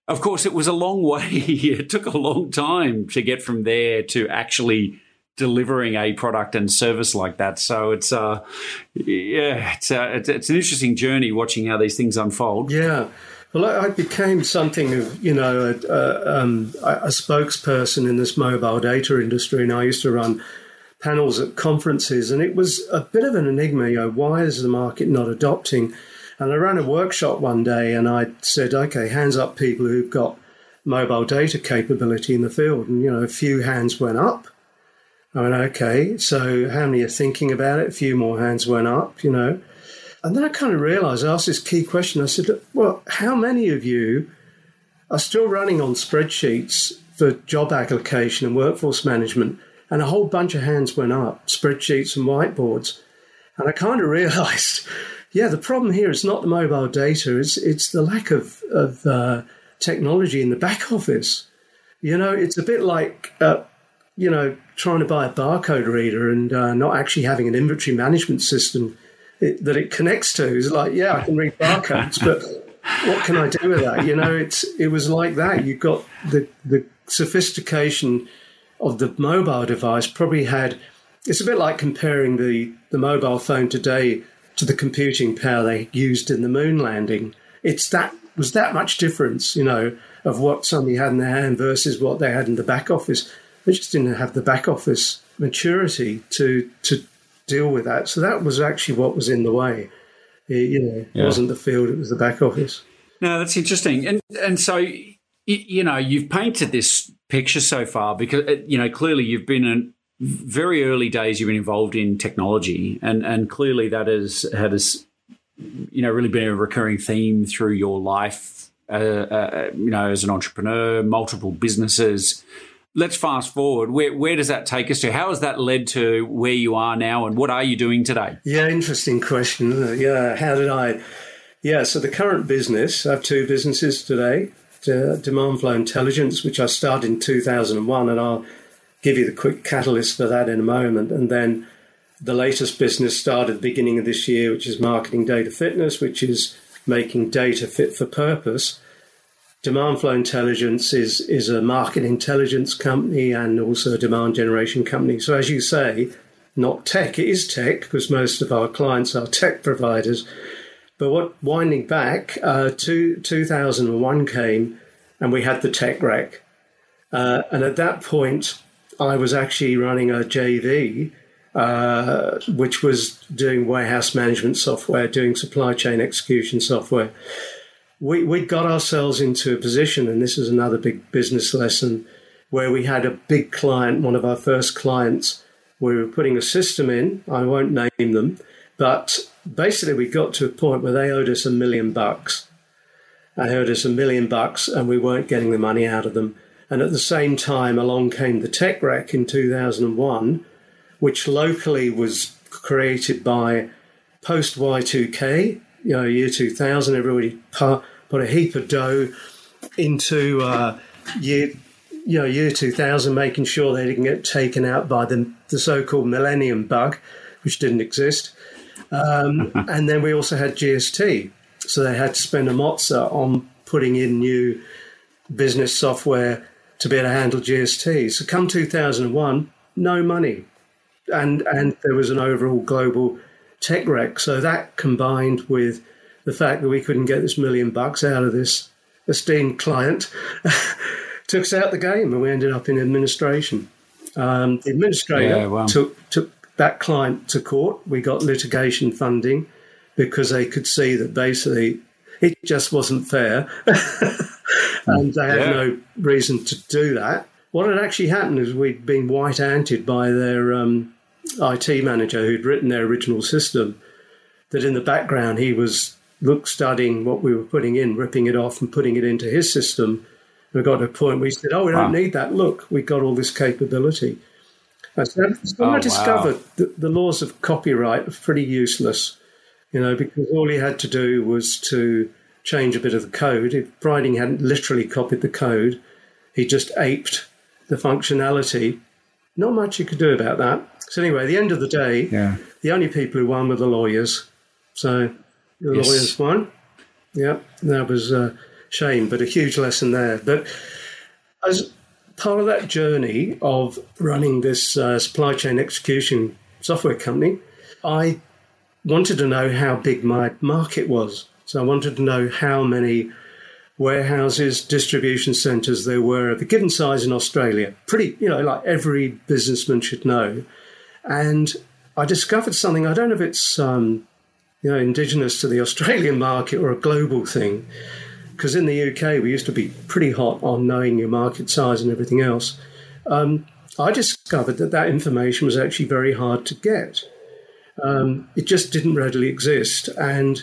Of course, it was a long way. it took a long time to get from there to actually delivering a product and service like that. So it's uh, yeah, it's, uh, it's, it's an interesting journey watching how these things unfold. Yeah. Well, I became something of, you know, a, a, um, a, spokesperson in this mobile data industry, and I used to run panels at conferences, and it was a bit of an enigma. You know, why is the market not adopting? And I ran a workshop one day and I said, okay, hands up people who've got mobile data capability in the field. And, you know, a few hands went up. I went, okay, so how many are thinking about it? A few more hands went up, you know. And then I kind of realized, I asked this key question. I said, well, how many of you are still running on spreadsheets for job application and workforce management? And a whole bunch of hands went up, spreadsheets and whiteboards. And I kind of realized yeah, the problem here is not the mobile data; it's it's the lack of of uh, technology in the back office. You know, it's a bit like uh, you know trying to buy a barcode reader and uh, not actually having an inventory management system it, that it connects to. It's like, yeah, I can read barcodes, but what can I do with that? You know, it's it was like that. You've got the the sophistication of the mobile device probably had. It's a bit like comparing the the mobile phone today to the computing power they used in the moon landing. It's that was that much difference, you know, of what somebody had in their hand versus what they had in the back office. They just didn't have the back office maturity to to deal with that. So that was actually what was in the way. It, you know, yeah. it wasn't the field; it was the back office. No, that's interesting. And and so you know, you've painted this picture so far because uh, you know clearly you've been an very early days you've been involved in technology, and and clearly that has has you know really been a recurring theme through your life. Uh, uh, you know, as an entrepreneur, multiple businesses. Let's fast forward. Where where does that take us to? How has that led to where you are now, and what are you doing today? Yeah, interesting question. Yeah, how did I? Yeah, so the current business, I have two businesses today. Demand Flow Intelligence, which I started in 2001, and I'll give you the quick catalyst for that in a moment. And then the latest business started at the beginning of this year, which is Marketing Data Fitness, which is making data fit for purpose. Demand Flow Intelligence is, is a market intelligence company and also a demand generation company. So, as you say, not tech, it is tech because most of our clients are tech providers, But what winding back, uh, to 2001 came and we had the tech wreck. Uh, and at that point, I was actually running a JV, uh, which was doing warehouse management software, doing supply chain execution software. We, we got ourselves into a position, and this is another big business lesson, where we had a big client, one of our first clients. We were putting a system in, I won't name them, but basically we got to a point where they owed us a million bucks. They owed us a million bucks, and we weren't getting the money out of them. And at the same time, along came the tech wreck in 2001, which locally was created by post Y2K, you know, year 2000. Everybody put a heap of dough into uh, year, you know, year 2000, making sure they didn't get taken out by the, the so-called millennium bug, which didn't exist. Um, and then we also had GST, so they had to spend a mozza on putting in new business software to be able to handle GST. So come 2001, no money. And, and there was an overall global tech wreck. So that combined with the fact that we couldn't get this million bucks out of this esteemed client took us out the game and we ended up in administration. Um, the administrator yeah, wow. took, took that client to court. We got litigation funding because they could see that basically it just wasn't fair. and they had yeah. no reason to do that. What had actually happened is we'd been white anted by their um, IT manager who'd written their original system. That in the background he was look studying what we were putting in, ripping it off and putting it into his system. We got to a point where he said, "Oh, we don't wow. need that. Look, we got all this capability." So oh, I discovered wow. that the laws of copyright are pretty useless, you know, because all he had to do was to change a bit of the code. If Briding hadn't literally copied the code, he just aped the functionality. Not much you could do about that. So anyway, at the end of the day, yeah. the only people who won were the lawyers. So the yes. lawyers won. Yeah, that was a shame, but a huge lesson there. But as part of that journey of running this uh, supply chain execution software company, I wanted to know how big my market was. So I wanted to know how many warehouses, distribution centres there were of a given size in Australia. Pretty, you know, like every businessman should know. And I discovered something. I don't know if it's um, you know indigenous to the Australian market or a global thing, because in the UK we used to be pretty hot on knowing your market size and everything else. Um, I discovered that that information was actually very hard to get. Um, it just didn't readily exist, and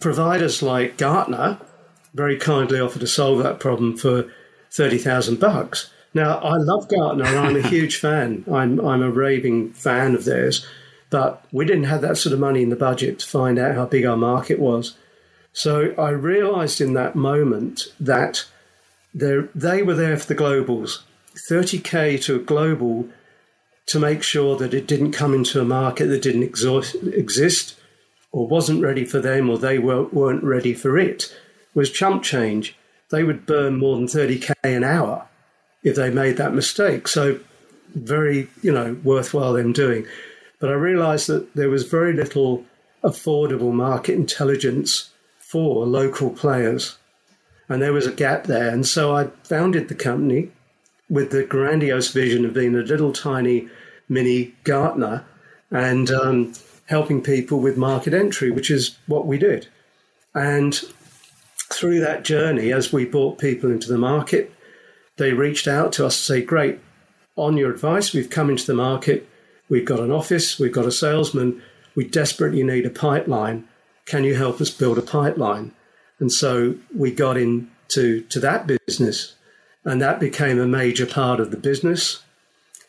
providers like Gartner very kindly offered to solve that problem for 30,000 bucks. Now, I love Gartner and I'm a huge fan. I'm, I'm a raving fan of theirs, but we didn't have that sort of money in the budget to find out how big our market was. So I realized in that moment that they were there for the globals. 30K to a global to make sure that it didn't come into a market that didn't exist or wasn't ready for them or they weren't ready for it was chump change. They would burn more than 30k an hour if they made that mistake. So very, you know, worthwhile them doing. But I realized that there was very little affordable market intelligence for local players. And there was a gap there. And so I founded the company with the grandiose vision of being a little tiny mini Gartner and um, helping people with market entry, which is what we did. And through that journey, as we brought people into the market, they reached out to us to say, Great, on your advice, we've come into the market, we've got an office, we've got a salesman, we desperately need a pipeline. Can you help us build a pipeline? And so we got into to that business, and that became a major part of the business.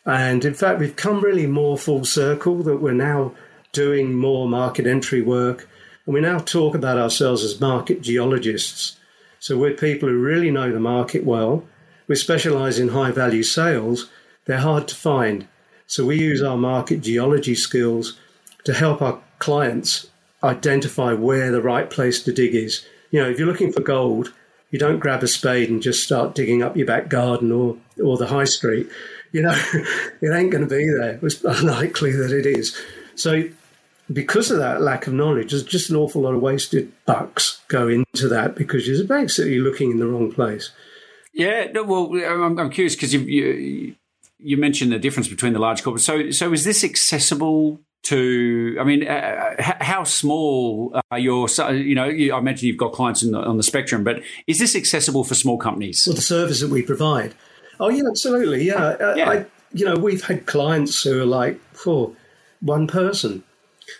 And in fact, we've come really more full circle that we're now doing more market entry work. And we now talk about ourselves as market geologists. So we're people who really know the market well. We specialize in high value sales. They're hard to find. So we use our market geology skills to help our clients identify where the right place to dig is. You know, if you're looking for gold, you don't grab a spade and just start digging up your back garden or, or the high street. You know, it ain't going to be there. It's unlikely that it is. So because of that lack of knowledge, there's just an awful lot of wasted bucks go into that because you're basically looking in the wrong place. Yeah, no, well, I'm, I'm curious because you, you you mentioned the difference between the large corporates. So, so is this accessible to? I mean, uh, how small are your? You know, I mentioned you've got clients the, on the spectrum, but is this accessible for small companies? Well, the service that we provide. Oh yeah, absolutely. Yeah, uh, yeah. I, you know, we've had clients who are like, oh, one person.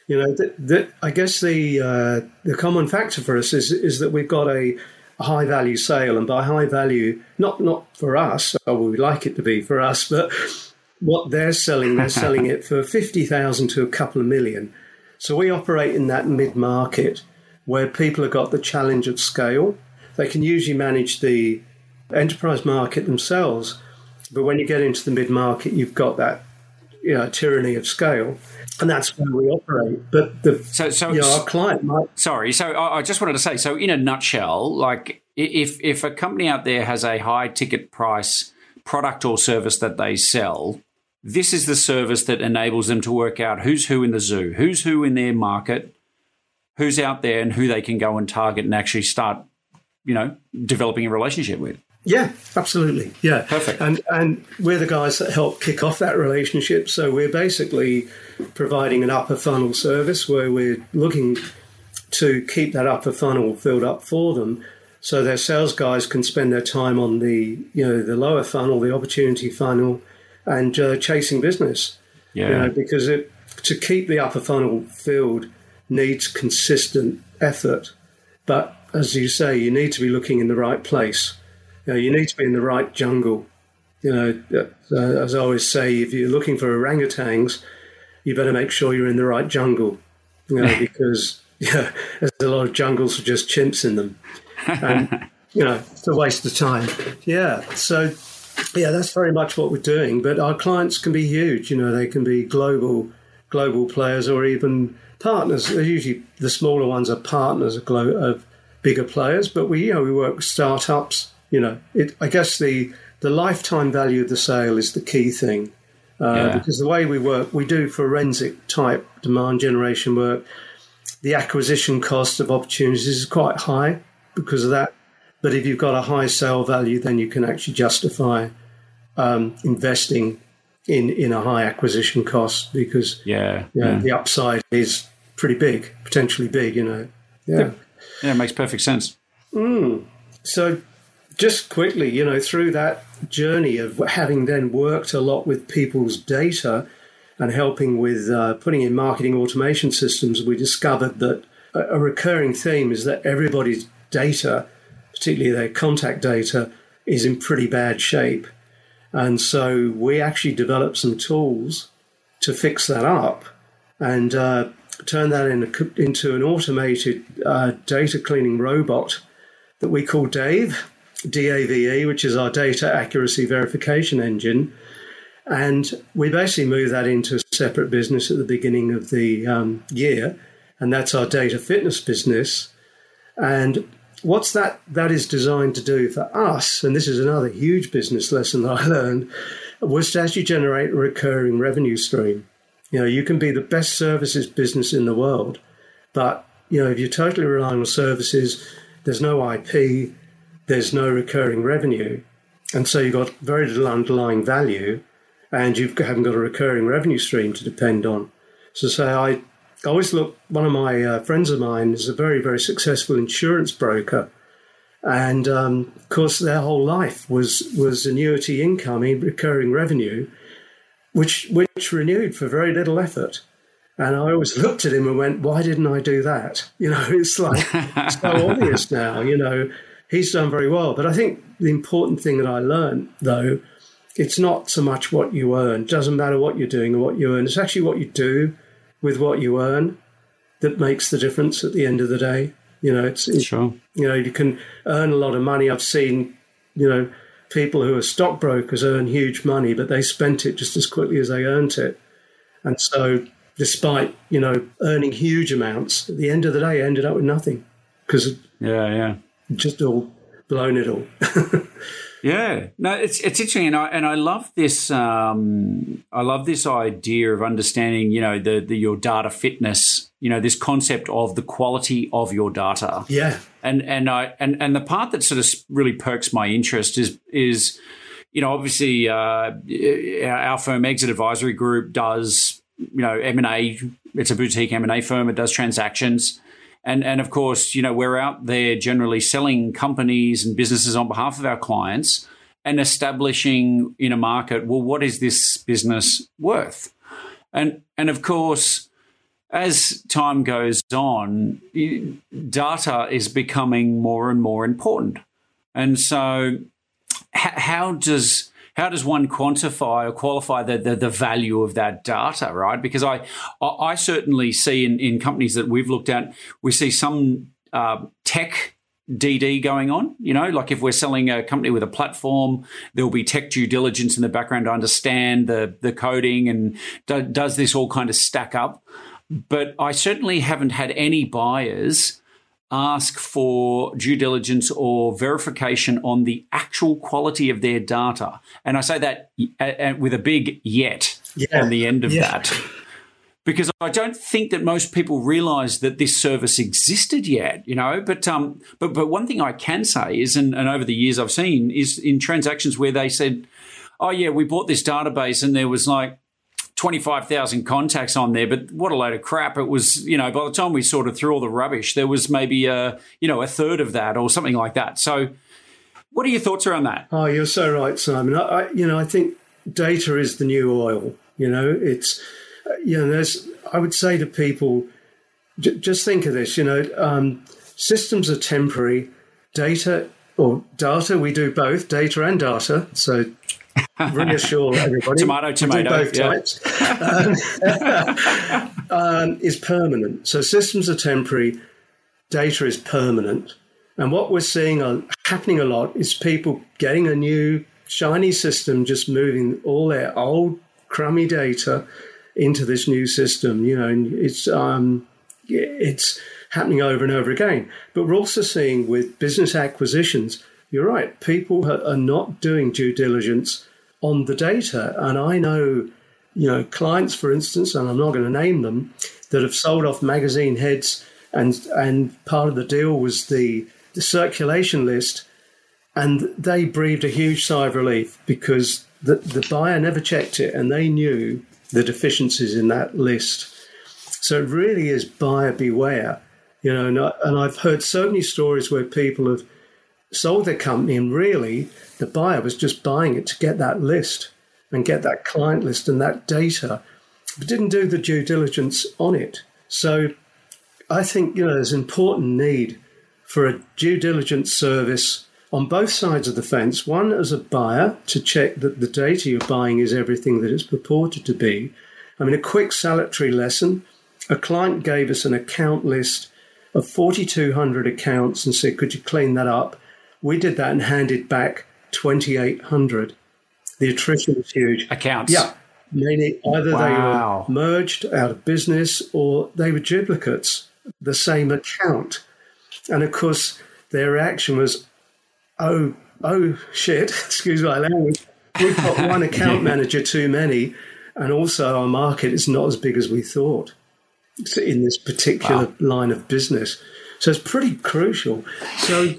You know, I guess the uh, the common factor for us is is that we've got a a high value sale, and by high value, not not for us, or we would like it to be for us, but what they're selling, they're selling it for fifty thousand to a couple of million. So we operate in that mid market where people have got the challenge of scale. They can usually manage the enterprise market themselves, but when you get into the mid market, you've got that you know, tyranny of scale and that's where we operate. But the so, so you know, our client might. Sorry, so I just wanted to say, so in a nutshell, like if if a company out there has a high ticket price product or service that they sell, this is the service that enables them to work out who's who in the zoo, who's who in their market, who's out there, and who they can go and target and actually start, you know, developing a relationship with. Yeah, absolutely. Yeah, perfect. And and we're the guys that help kick off that relationship. So we're basically providing an upper funnel service where we're looking to keep that upper funnel filled up for them, so their sales guys can spend their time on the you know the lower funnel, the opportunity funnel, and uh, chasing business. Yeah, you know, because it to keep the upper funnel filled needs consistent effort, but as you say, you need to be looking in the right place you, know, you need to be in the right jungle. You know, uh, as I always say, if you're looking for orangutans, you better make sure you're in the right jungle. You know, because yeah, there's a lot of jungles with just chimps in them, and you know, it's a waste of time. Yeah, so yeah, that's very much what we're doing. But our clients can be huge. You know, they can be global, global players or even partners. Usually, the smaller ones are partners of, glo- of bigger players. But we, you know, we work with startups you know, it, I guess the the lifetime value of the sale is the key thing. Uh, yeah. Because the way we work, we do forensic type demand generation work. The acquisition cost of opportunities is quite high because of that. But if you've got a high sale value, then you can actually justify um, investing in in a high acquisition cost because yeah, you know, yeah, the upside is pretty big, potentially big. You know, yeah, yeah, yeah it makes perfect sense. Mm. So just quickly, you know, through that journey of having then worked a lot with people's data and helping with uh, putting in marketing automation systems, we discovered that a, recurring theme is that everybody's data, particularly their contact data, is in pretty bad shape. And so we actually developed some tools to fix that up and uh, turn that in a, into an automated uh, data cleaning robot that we call Dave. DAVE, which is our data accuracy verification engine. And we basically moved that into a separate business at the beginning of the um, year, and that's our data fitness business. And what's that that is designed to do for us, and this is another huge business lesson that I learned, was to actually generate a recurring revenue stream. You know, you can be the best services business in the world, but you know, if you're totally relying on services, there's no IP, there's no recurring revenue. And so you've got very little underlying value and you haven't got a recurring revenue stream to depend on. So, say I always look, one of my uh, friends of mine is a very, very successful insurance broker. And um, of course, their whole life was, was annuity income, recurring revenue, which, which renewed for very little effort. And I always looked at him and went, why didn't I do that? You know, it's like so obvious now, you know he's done very well. But I think the important thing that I learned, though, it's not so much what you earn. It doesn't matter what you're doing or what you earn. It's actually what you do with what you earn that makes the difference at the end of the day. You know, it's, sure. you know, you can earn a lot of money. I've seen, you know, people who are stockbrokers earn huge money, but they spent it just as quickly as they earned it. And so, despite, you know, earning huge amounts, at the end of the day, I ended up with nothing because yeah, yeah, just all blown it all. Yeah, no, it's it's interesting, and I and I love this. Um, I love this idea of understanding, you know, the, the your data fitness. You know, this concept of the quality of your data. Yeah, and and I and and the part that sort of really perks my interest is is, you know, obviously uh, our firm Exit Advisory Group does you know M and A. It's a boutique M and A firm. It does transactions and and of course, you know, we're out there generally selling companies and businesses on behalf of our clients and establishing in a market, well, what is this business worth? And and of course, as time goes on, data is becoming more and more important. And so, how does how does one quantify or qualify the, the, the, value of that data, right? Because I, I certainly see in, in companies that we've looked at, we see some uh, tech DD going on. You know, like if we're selling a company with a platform, there'll be tech due diligence in the background to understand the the coding and do, does this all kind of stack up. But I certainly haven't had any buyers ask for due diligence or verification on the actual quality of their data. And I say that uh, uh, with a big yet yeah. on the end of yeah. that. Because I don't think that most people realise that this service existed yet, you know. But um, but but one thing I can say is, and, and over the years I've seen is in transactions where they said, "Oh yeah, we bought this database and there was like 25,000 contacts on there, but what a load of crap. It was, you know, by the time we sorted through all the rubbish, there was maybe a, you know, a third of that or something like that. So what are your thoughts around that? Oh, you're so right, Simon. I, I you know, I think data is the new oil. You know, it's, you know, there's, I would say to people, j- just think of this, you know, um, systems are temporary, data or data, we do both, data and data. So reassure everybody. tomato, tomato. both yeah. types. Um, um, is permanent. So systems are temporary, data is permanent. And what we're seeing on, happening a lot is people getting a new shiny system, just moving all their old crummy data into this new system. You know, and it's um, it's happening over and over again. But we're also seeing with business acquisitions, you're right, people are not doing due diligence on the data. And I know, you know, clients, for instance, and I'm not going to name them, that have sold off magazine heads, and and part of the deal was the the circulation list, and they breathed a huge sigh of relief because the the buyer never checked it, and they knew the deficiencies in that list. So it really is buyer beware, you know. And, I, and I've heard so many stories where people have sold their company and really the buyer was just buying it to get that list and get that client list and that data, but didn't do the due diligence on it. So I think you know there's an important need for a due diligence service on both sides of the fence. One as a buyer to check that the data you're buying is everything that it's purported to be. I mean, a quick salutary lesson. A client gave us an account list of 4,200 accounts and said, Could you clean that up? We did that and handed back 2,800. The attrition was huge. Accounts? Yeah. Meaning either wow. they were merged out of business or they were duplicates, the same account. And of course, their reaction was, oh, oh shit, excuse my language. We've got one account manager too many, and also our market is not as big as we thought in this particular wow. line of business. So it's pretty crucial. So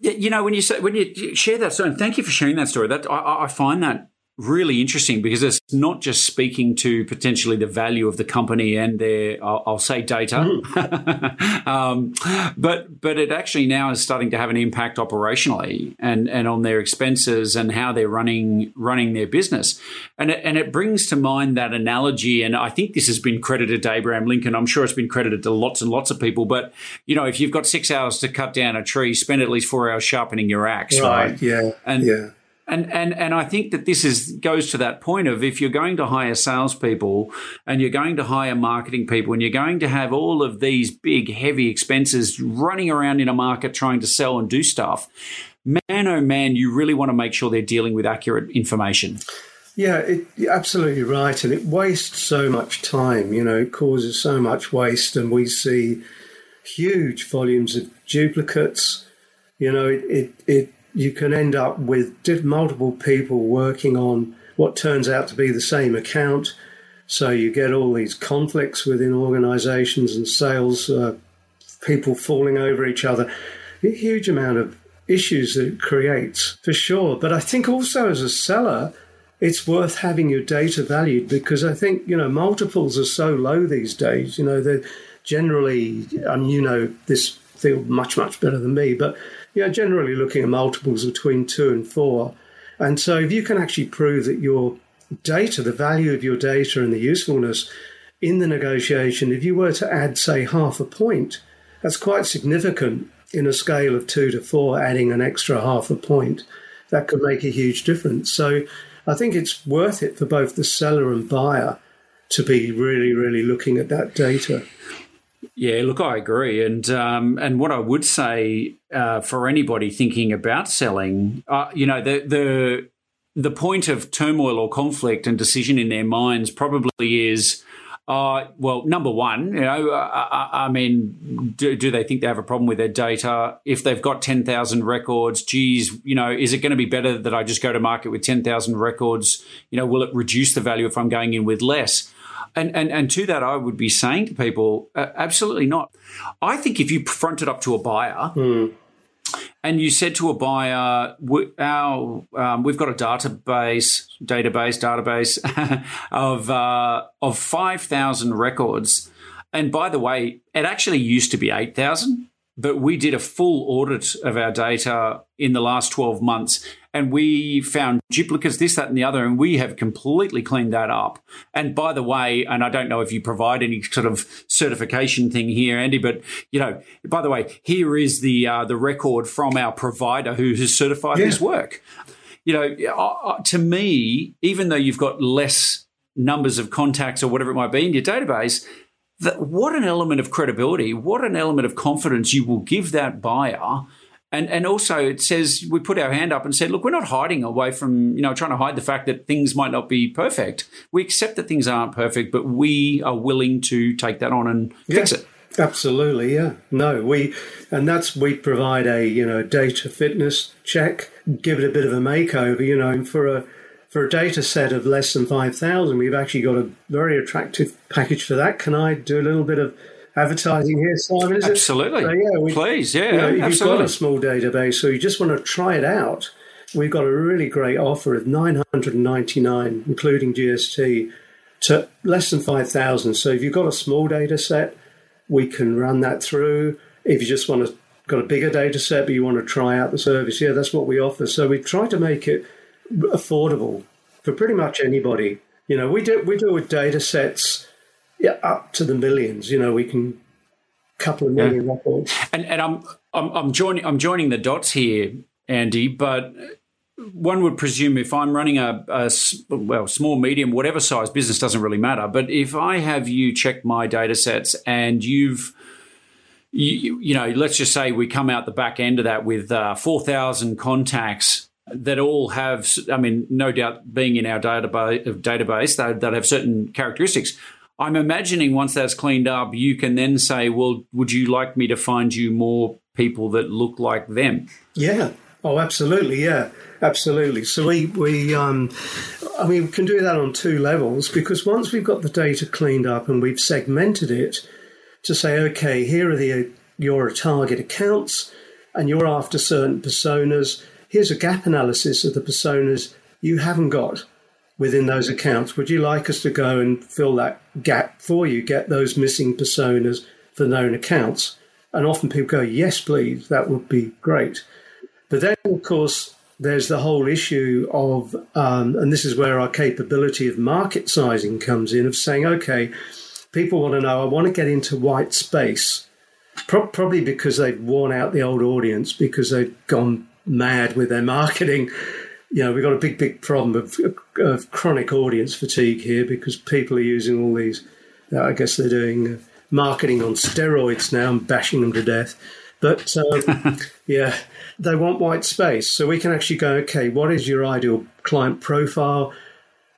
you know, when you say when you share that story, and thank you for sharing that story. That I, I find that really interesting because it's not just speaking to potentially the value of the company and their, I'll, I'll say data, mm. um, but but it actually now is starting to have an impact operationally and and on their expenses and how they're running running their business, and it, and it brings to mind that analogy. And I think this has been credited to Abraham Lincoln. I'm sure it's been credited to lots and lots of people. But you know, if you've got six hours to cut down a tree, spend at least four hours sharpening your axe, right? right? Yeah, and yeah and and and I think that this is goes to that point of if you're going to hire salespeople and you're going to hire marketing people and you're going to have all of these big heavy expenses running around in a market trying to sell and do stuff, man oh man, you really want to make sure they're dealing with accurate information. Yeah, it, you're absolutely right, and it wastes so much time. You know, it causes so much waste, and we see huge volumes of duplicates. You know, it it, it you can end up with multiple people working on what turns out to be the same account. So you get all these conflicts within organizations and sales, uh, people falling over each other. A huge amount of issues that it creates, for sure. But I think also as a seller, it's worth having your data valued because I think, you know, multiples are so low these days. You know, they're generally, you know this field much, much better than me, but, you know, generally looking at multiples between two and four. And so if you can actually prove that your data, the value of your data and the usefulness in the negotiation, if you were to add, say, half a point, that's quite significant in a scale of two to four, adding an extra half a point. That could make a huge difference. So I think it's worth it for both the seller and buyer to be really, really looking at that data. Yeah, look, I agree, and um, and what I would say uh, for anybody thinking about selling, uh, you know, the the the point of turmoil or conflict and decision in their minds probably is uh, well, number one, you know, I, I mean, do, do, they think they have a problem with their data? If they've got 10,000 records, geez, you know, is it going to be better that I just go to market with 10,000 records? You know, will it reduce the value if I'm going in with less? And, and, and to that, I would be saying to people, uh, absolutely not. I think if you fronted up to a buyer, mm and you said to a buyer, we, our, um, we've got a database, database, database of uh, of five thousand records, and by the way, it actually used to be eight thousand but we did a full audit of our data in the last 12 months and we found duplicates, this, that, and the other, and we have completely cleaned that up. And by the way, and I don't know if you provide any sort of certification thing here, Andy, but you know, by the way, here is the uh, the record from our provider who has certified yeah. this work. You know, uh, to me, even though you've got less numbers of contacts or whatever it might be in your database, that what an element of credibility, what an element of confidence you will give that buyer. And and also it says we put our hand up and said, look, we're not hiding away from, you know, trying to hide the fact that things might not be perfect. We accept that things aren't perfect, but we are willing to take that on and yeah, fix it. Absolutely, yeah. No, we and that's we provide a, you know, data fitness check, give it a bit of a makeover, you know, for a for a data set of less than 5,000, we've actually got a very attractive package for that. Can I do a little bit of advertising here, Simon? Is absolutely. So, yeah, we, Please, yeah. You know, if you've got a small database, so you just want to try it out, we've got a really great offer of 999, including GST, to less than 5,000. So if you've got a small data set, we can run that through. If you just want to got a bigger data set, but you want to try out the service, yeah, that's what we offer. So we try to make it affordable for pretty much anybody. You know, we do we do with data sets yeah, up to the millions. You know, we can couple of million yeah. records. And and I'm I'm I'm joining I'm joining the dots here, Andy, but one would presume if I'm running a, a, well small, medium, whatever size business doesn't really matter. But if I have you check my data sets and you've you, you know, let's just say we come out the back end of that with uh, 4,000 contacts that all have, I mean, no doubt being in our database, database that, that have certain characteristics. I'm imagining once that's cleaned up, you can then say, well, would you like me to find you more people that look like them? Yeah. Oh, absolutely. Yeah, absolutely. So we, we um, I mean, we can do that on two levels because once we've got the data cleaned up and we've segmented it to say, okay, here are the, your target accounts and you're after certain personas here's a gap analysis of the personas you haven't got within those accounts. Would you like us to go and fill that gap for you, get those missing personas for known accounts? And often people go, yes, please, that would be great. But then, of course, there's the whole issue of, um, and this is where our capability of market sizing comes in, of saying, okay, people want to know, I want to get into white space. Pro- probably because they've worn out the old audience, because they've gone mad with their marketing. You know, we've got a big, big problem of, of chronic audience fatigue here because people are using all these. Uh, I guess they're doing uh, marketing on steroids now and bashing them to death. But um, yeah, they want white space. So we can actually go, okay, what is your ideal client profile?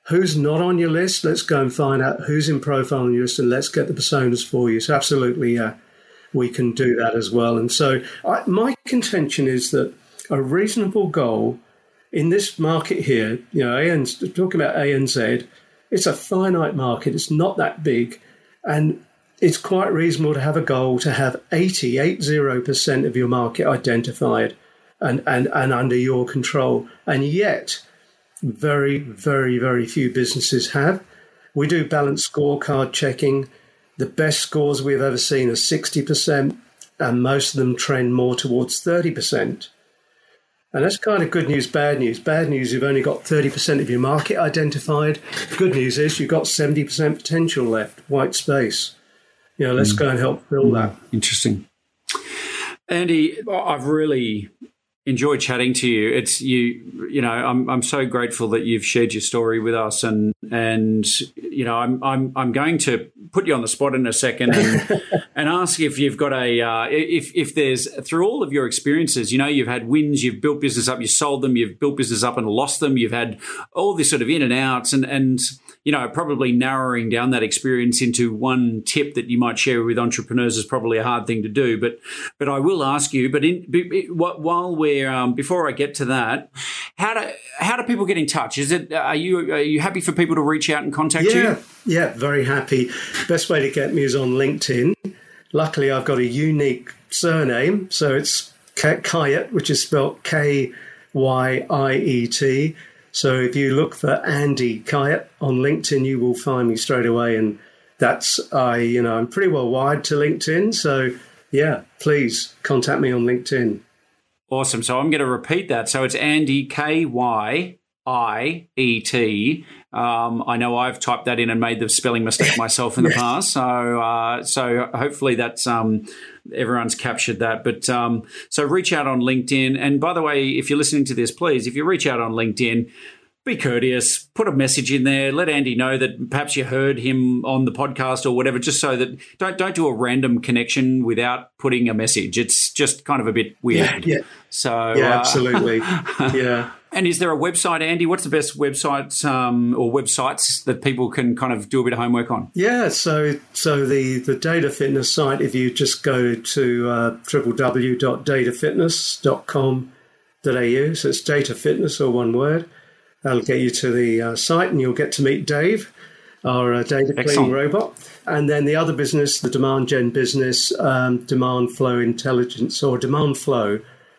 Who's not on your list? Let's go and find out who's in profile on your list and let's get the personas for you. So, absolutely, yeah, we can do that as well. And so, I, my contention is that a reasonable goal in this market here, you know, AN's talking about ANZ, it's a finite market, it's not that big. And it's quite reasonable to have a goal to have 80, 80% of your market identified and, and, and under your control. And yet, very, very, very few businesses have. We do balanced scorecard checking. The best scores we've ever seen are 60%, and most of them trend more towards 30%. And that's kind of good news, bad news. Bad news, you've only got 30% of your market identified. Good news is you've got 70% potential left, white space. You know, let's mm. go and help fill that. Interesting. Andy, I've really enjoyed chatting to you. It's you, you know, I'm I'm so grateful that you've shared your story with us, and and you know, I'm I'm I'm going to put you on the spot in a second and, and ask if you've got a uh, if if there's through all of your experiences, you know, you've had wins, you've built business up, you sold them, you've built business up and lost them, you've had all this sort of in and outs, and and you know, probably narrowing down that experience into one tip that you might share with entrepreneurs is probably a hard thing to do. But, but I will ask you. But in, while we're um, before I get to that, how do how do people get in touch? Is it are you are you happy for people to reach out and contact yeah, you? Yeah, very happy. Best way to get me is on LinkedIn. Luckily, I've got a unique surname, so it's Kyiet, which is spelled K Y I E T. So if you look for Andy Kyiet on LinkedIn, you will find me straight away. And that's I, you know, I'm pretty well wired to LinkedIn. So yeah, please contact me on LinkedIn. Awesome. So I'm going to repeat that. So it's Andy K Y I E T. Um, I know I've typed that in and made the spelling mistake myself in the past. So, uh, so hopefully that's um, everyone's captured that. But um, so reach out on LinkedIn. And by the way, if you're listening to this, please, if you reach out on LinkedIn, be courteous, put a message in there, let Andy know that perhaps you heard him on the podcast or whatever, just so that don't don't do a random connection without putting a message. It's just kind of a bit weird. Yeah, yeah. So yeah, uh, absolutely. yeah. And is there a website, Andy? What's the best websites um, or websites that people can kind of do a bit of homework on? Yeah, so so the the data fitness site, if you just go to uh, www.datafitness.com.au, so it's data fitness or one word. That'll get you to the uh, site, and you'll get to meet Dave, our uh, data Excellent. cleaning robot. And then the other business, the demand gen business, um, demand flow intelligence or demand flow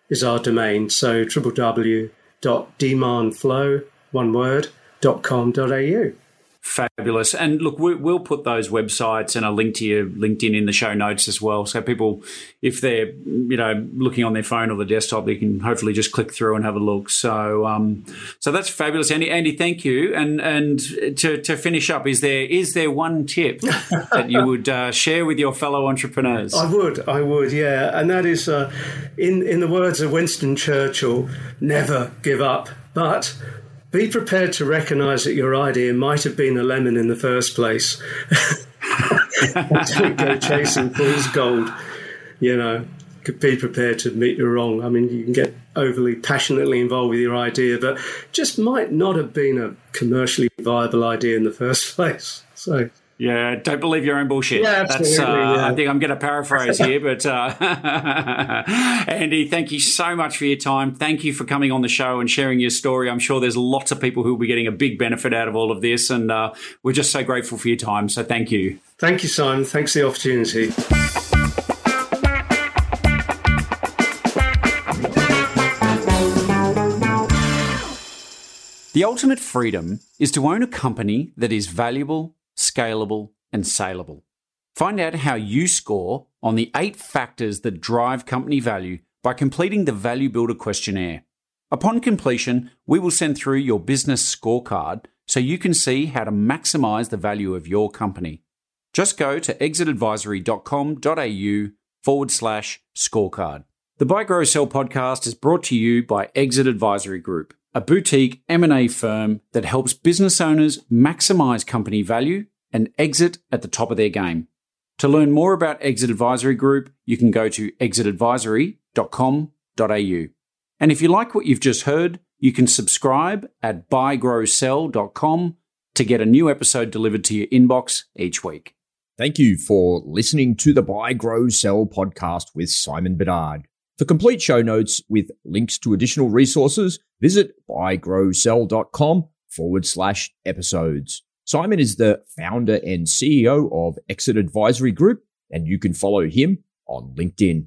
is our domain. So www www.demandflow, one word, .com.au. Fabulous. And look, we, will put those websites and a link to your LinkedIn in the show notes as well. So people, if they're, you know, looking on their phone or the desktop, they can hopefully just click through and have a look. So, um, so that's fabulous. Andy, Andy, thank you. And, and to, to finish up, is there, is there one tip that you would uh, share with your fellow entrepreneurs? I would, I would, yeah. And that is, uh, in, in the words of Winston Churchill, never give up. But be prepared to recognize that your idea might have been a lemon in the first place. Don't go chasing fool's gold. You know, be prepared to admit you're wrong. I mean, you can get overly passionately involved with your idea, but just might not have been a commercially viable idea in the first place. So yeah, don't believe your own bullshit. Yeah, That's, uh, yeah. I think I'm going to paraphrase here, but uh, Andy, thank you so much for your time. Thank you for coming on the show and sharing your story. I'm sure there's lots of people who will be getting a big benefit out of all of this, and uh, we're just so grateful for your time. So thank you. Thank you, Simon. Thanks for the opportunity. The ultimate freedom is to own a company that is valuable scalable, and saleable. Find out how you score on the eight factors that drive company value by completing the Value Builder questionnaire. Upon completion, we will send through your business scorecard so you can see how to maximize the value of your company. Just go to exitadvisory.com.au forward slash scorecard. The Buy Grow Sell podcast is brought to you by Exit Advisory Group, a boutique M&A firm that helps business owners maximize company value and exit at the top of their game. To learn more about Exit Advisory Group, you can go to exitadvisory.com.au. And if you like what you've just heard, you can subscribe at buygrowsell.com to get a new episode delivered to your inbox each week. Thank you for listening to the Buy Grow Sell podcast with Simon Bedard. For complete show notes with links to additional resources, visit buygrowsell.com forward slash episodes. Simon is the founder and CEO of Exit Advisory Group, and you can follow him on LinkedIn.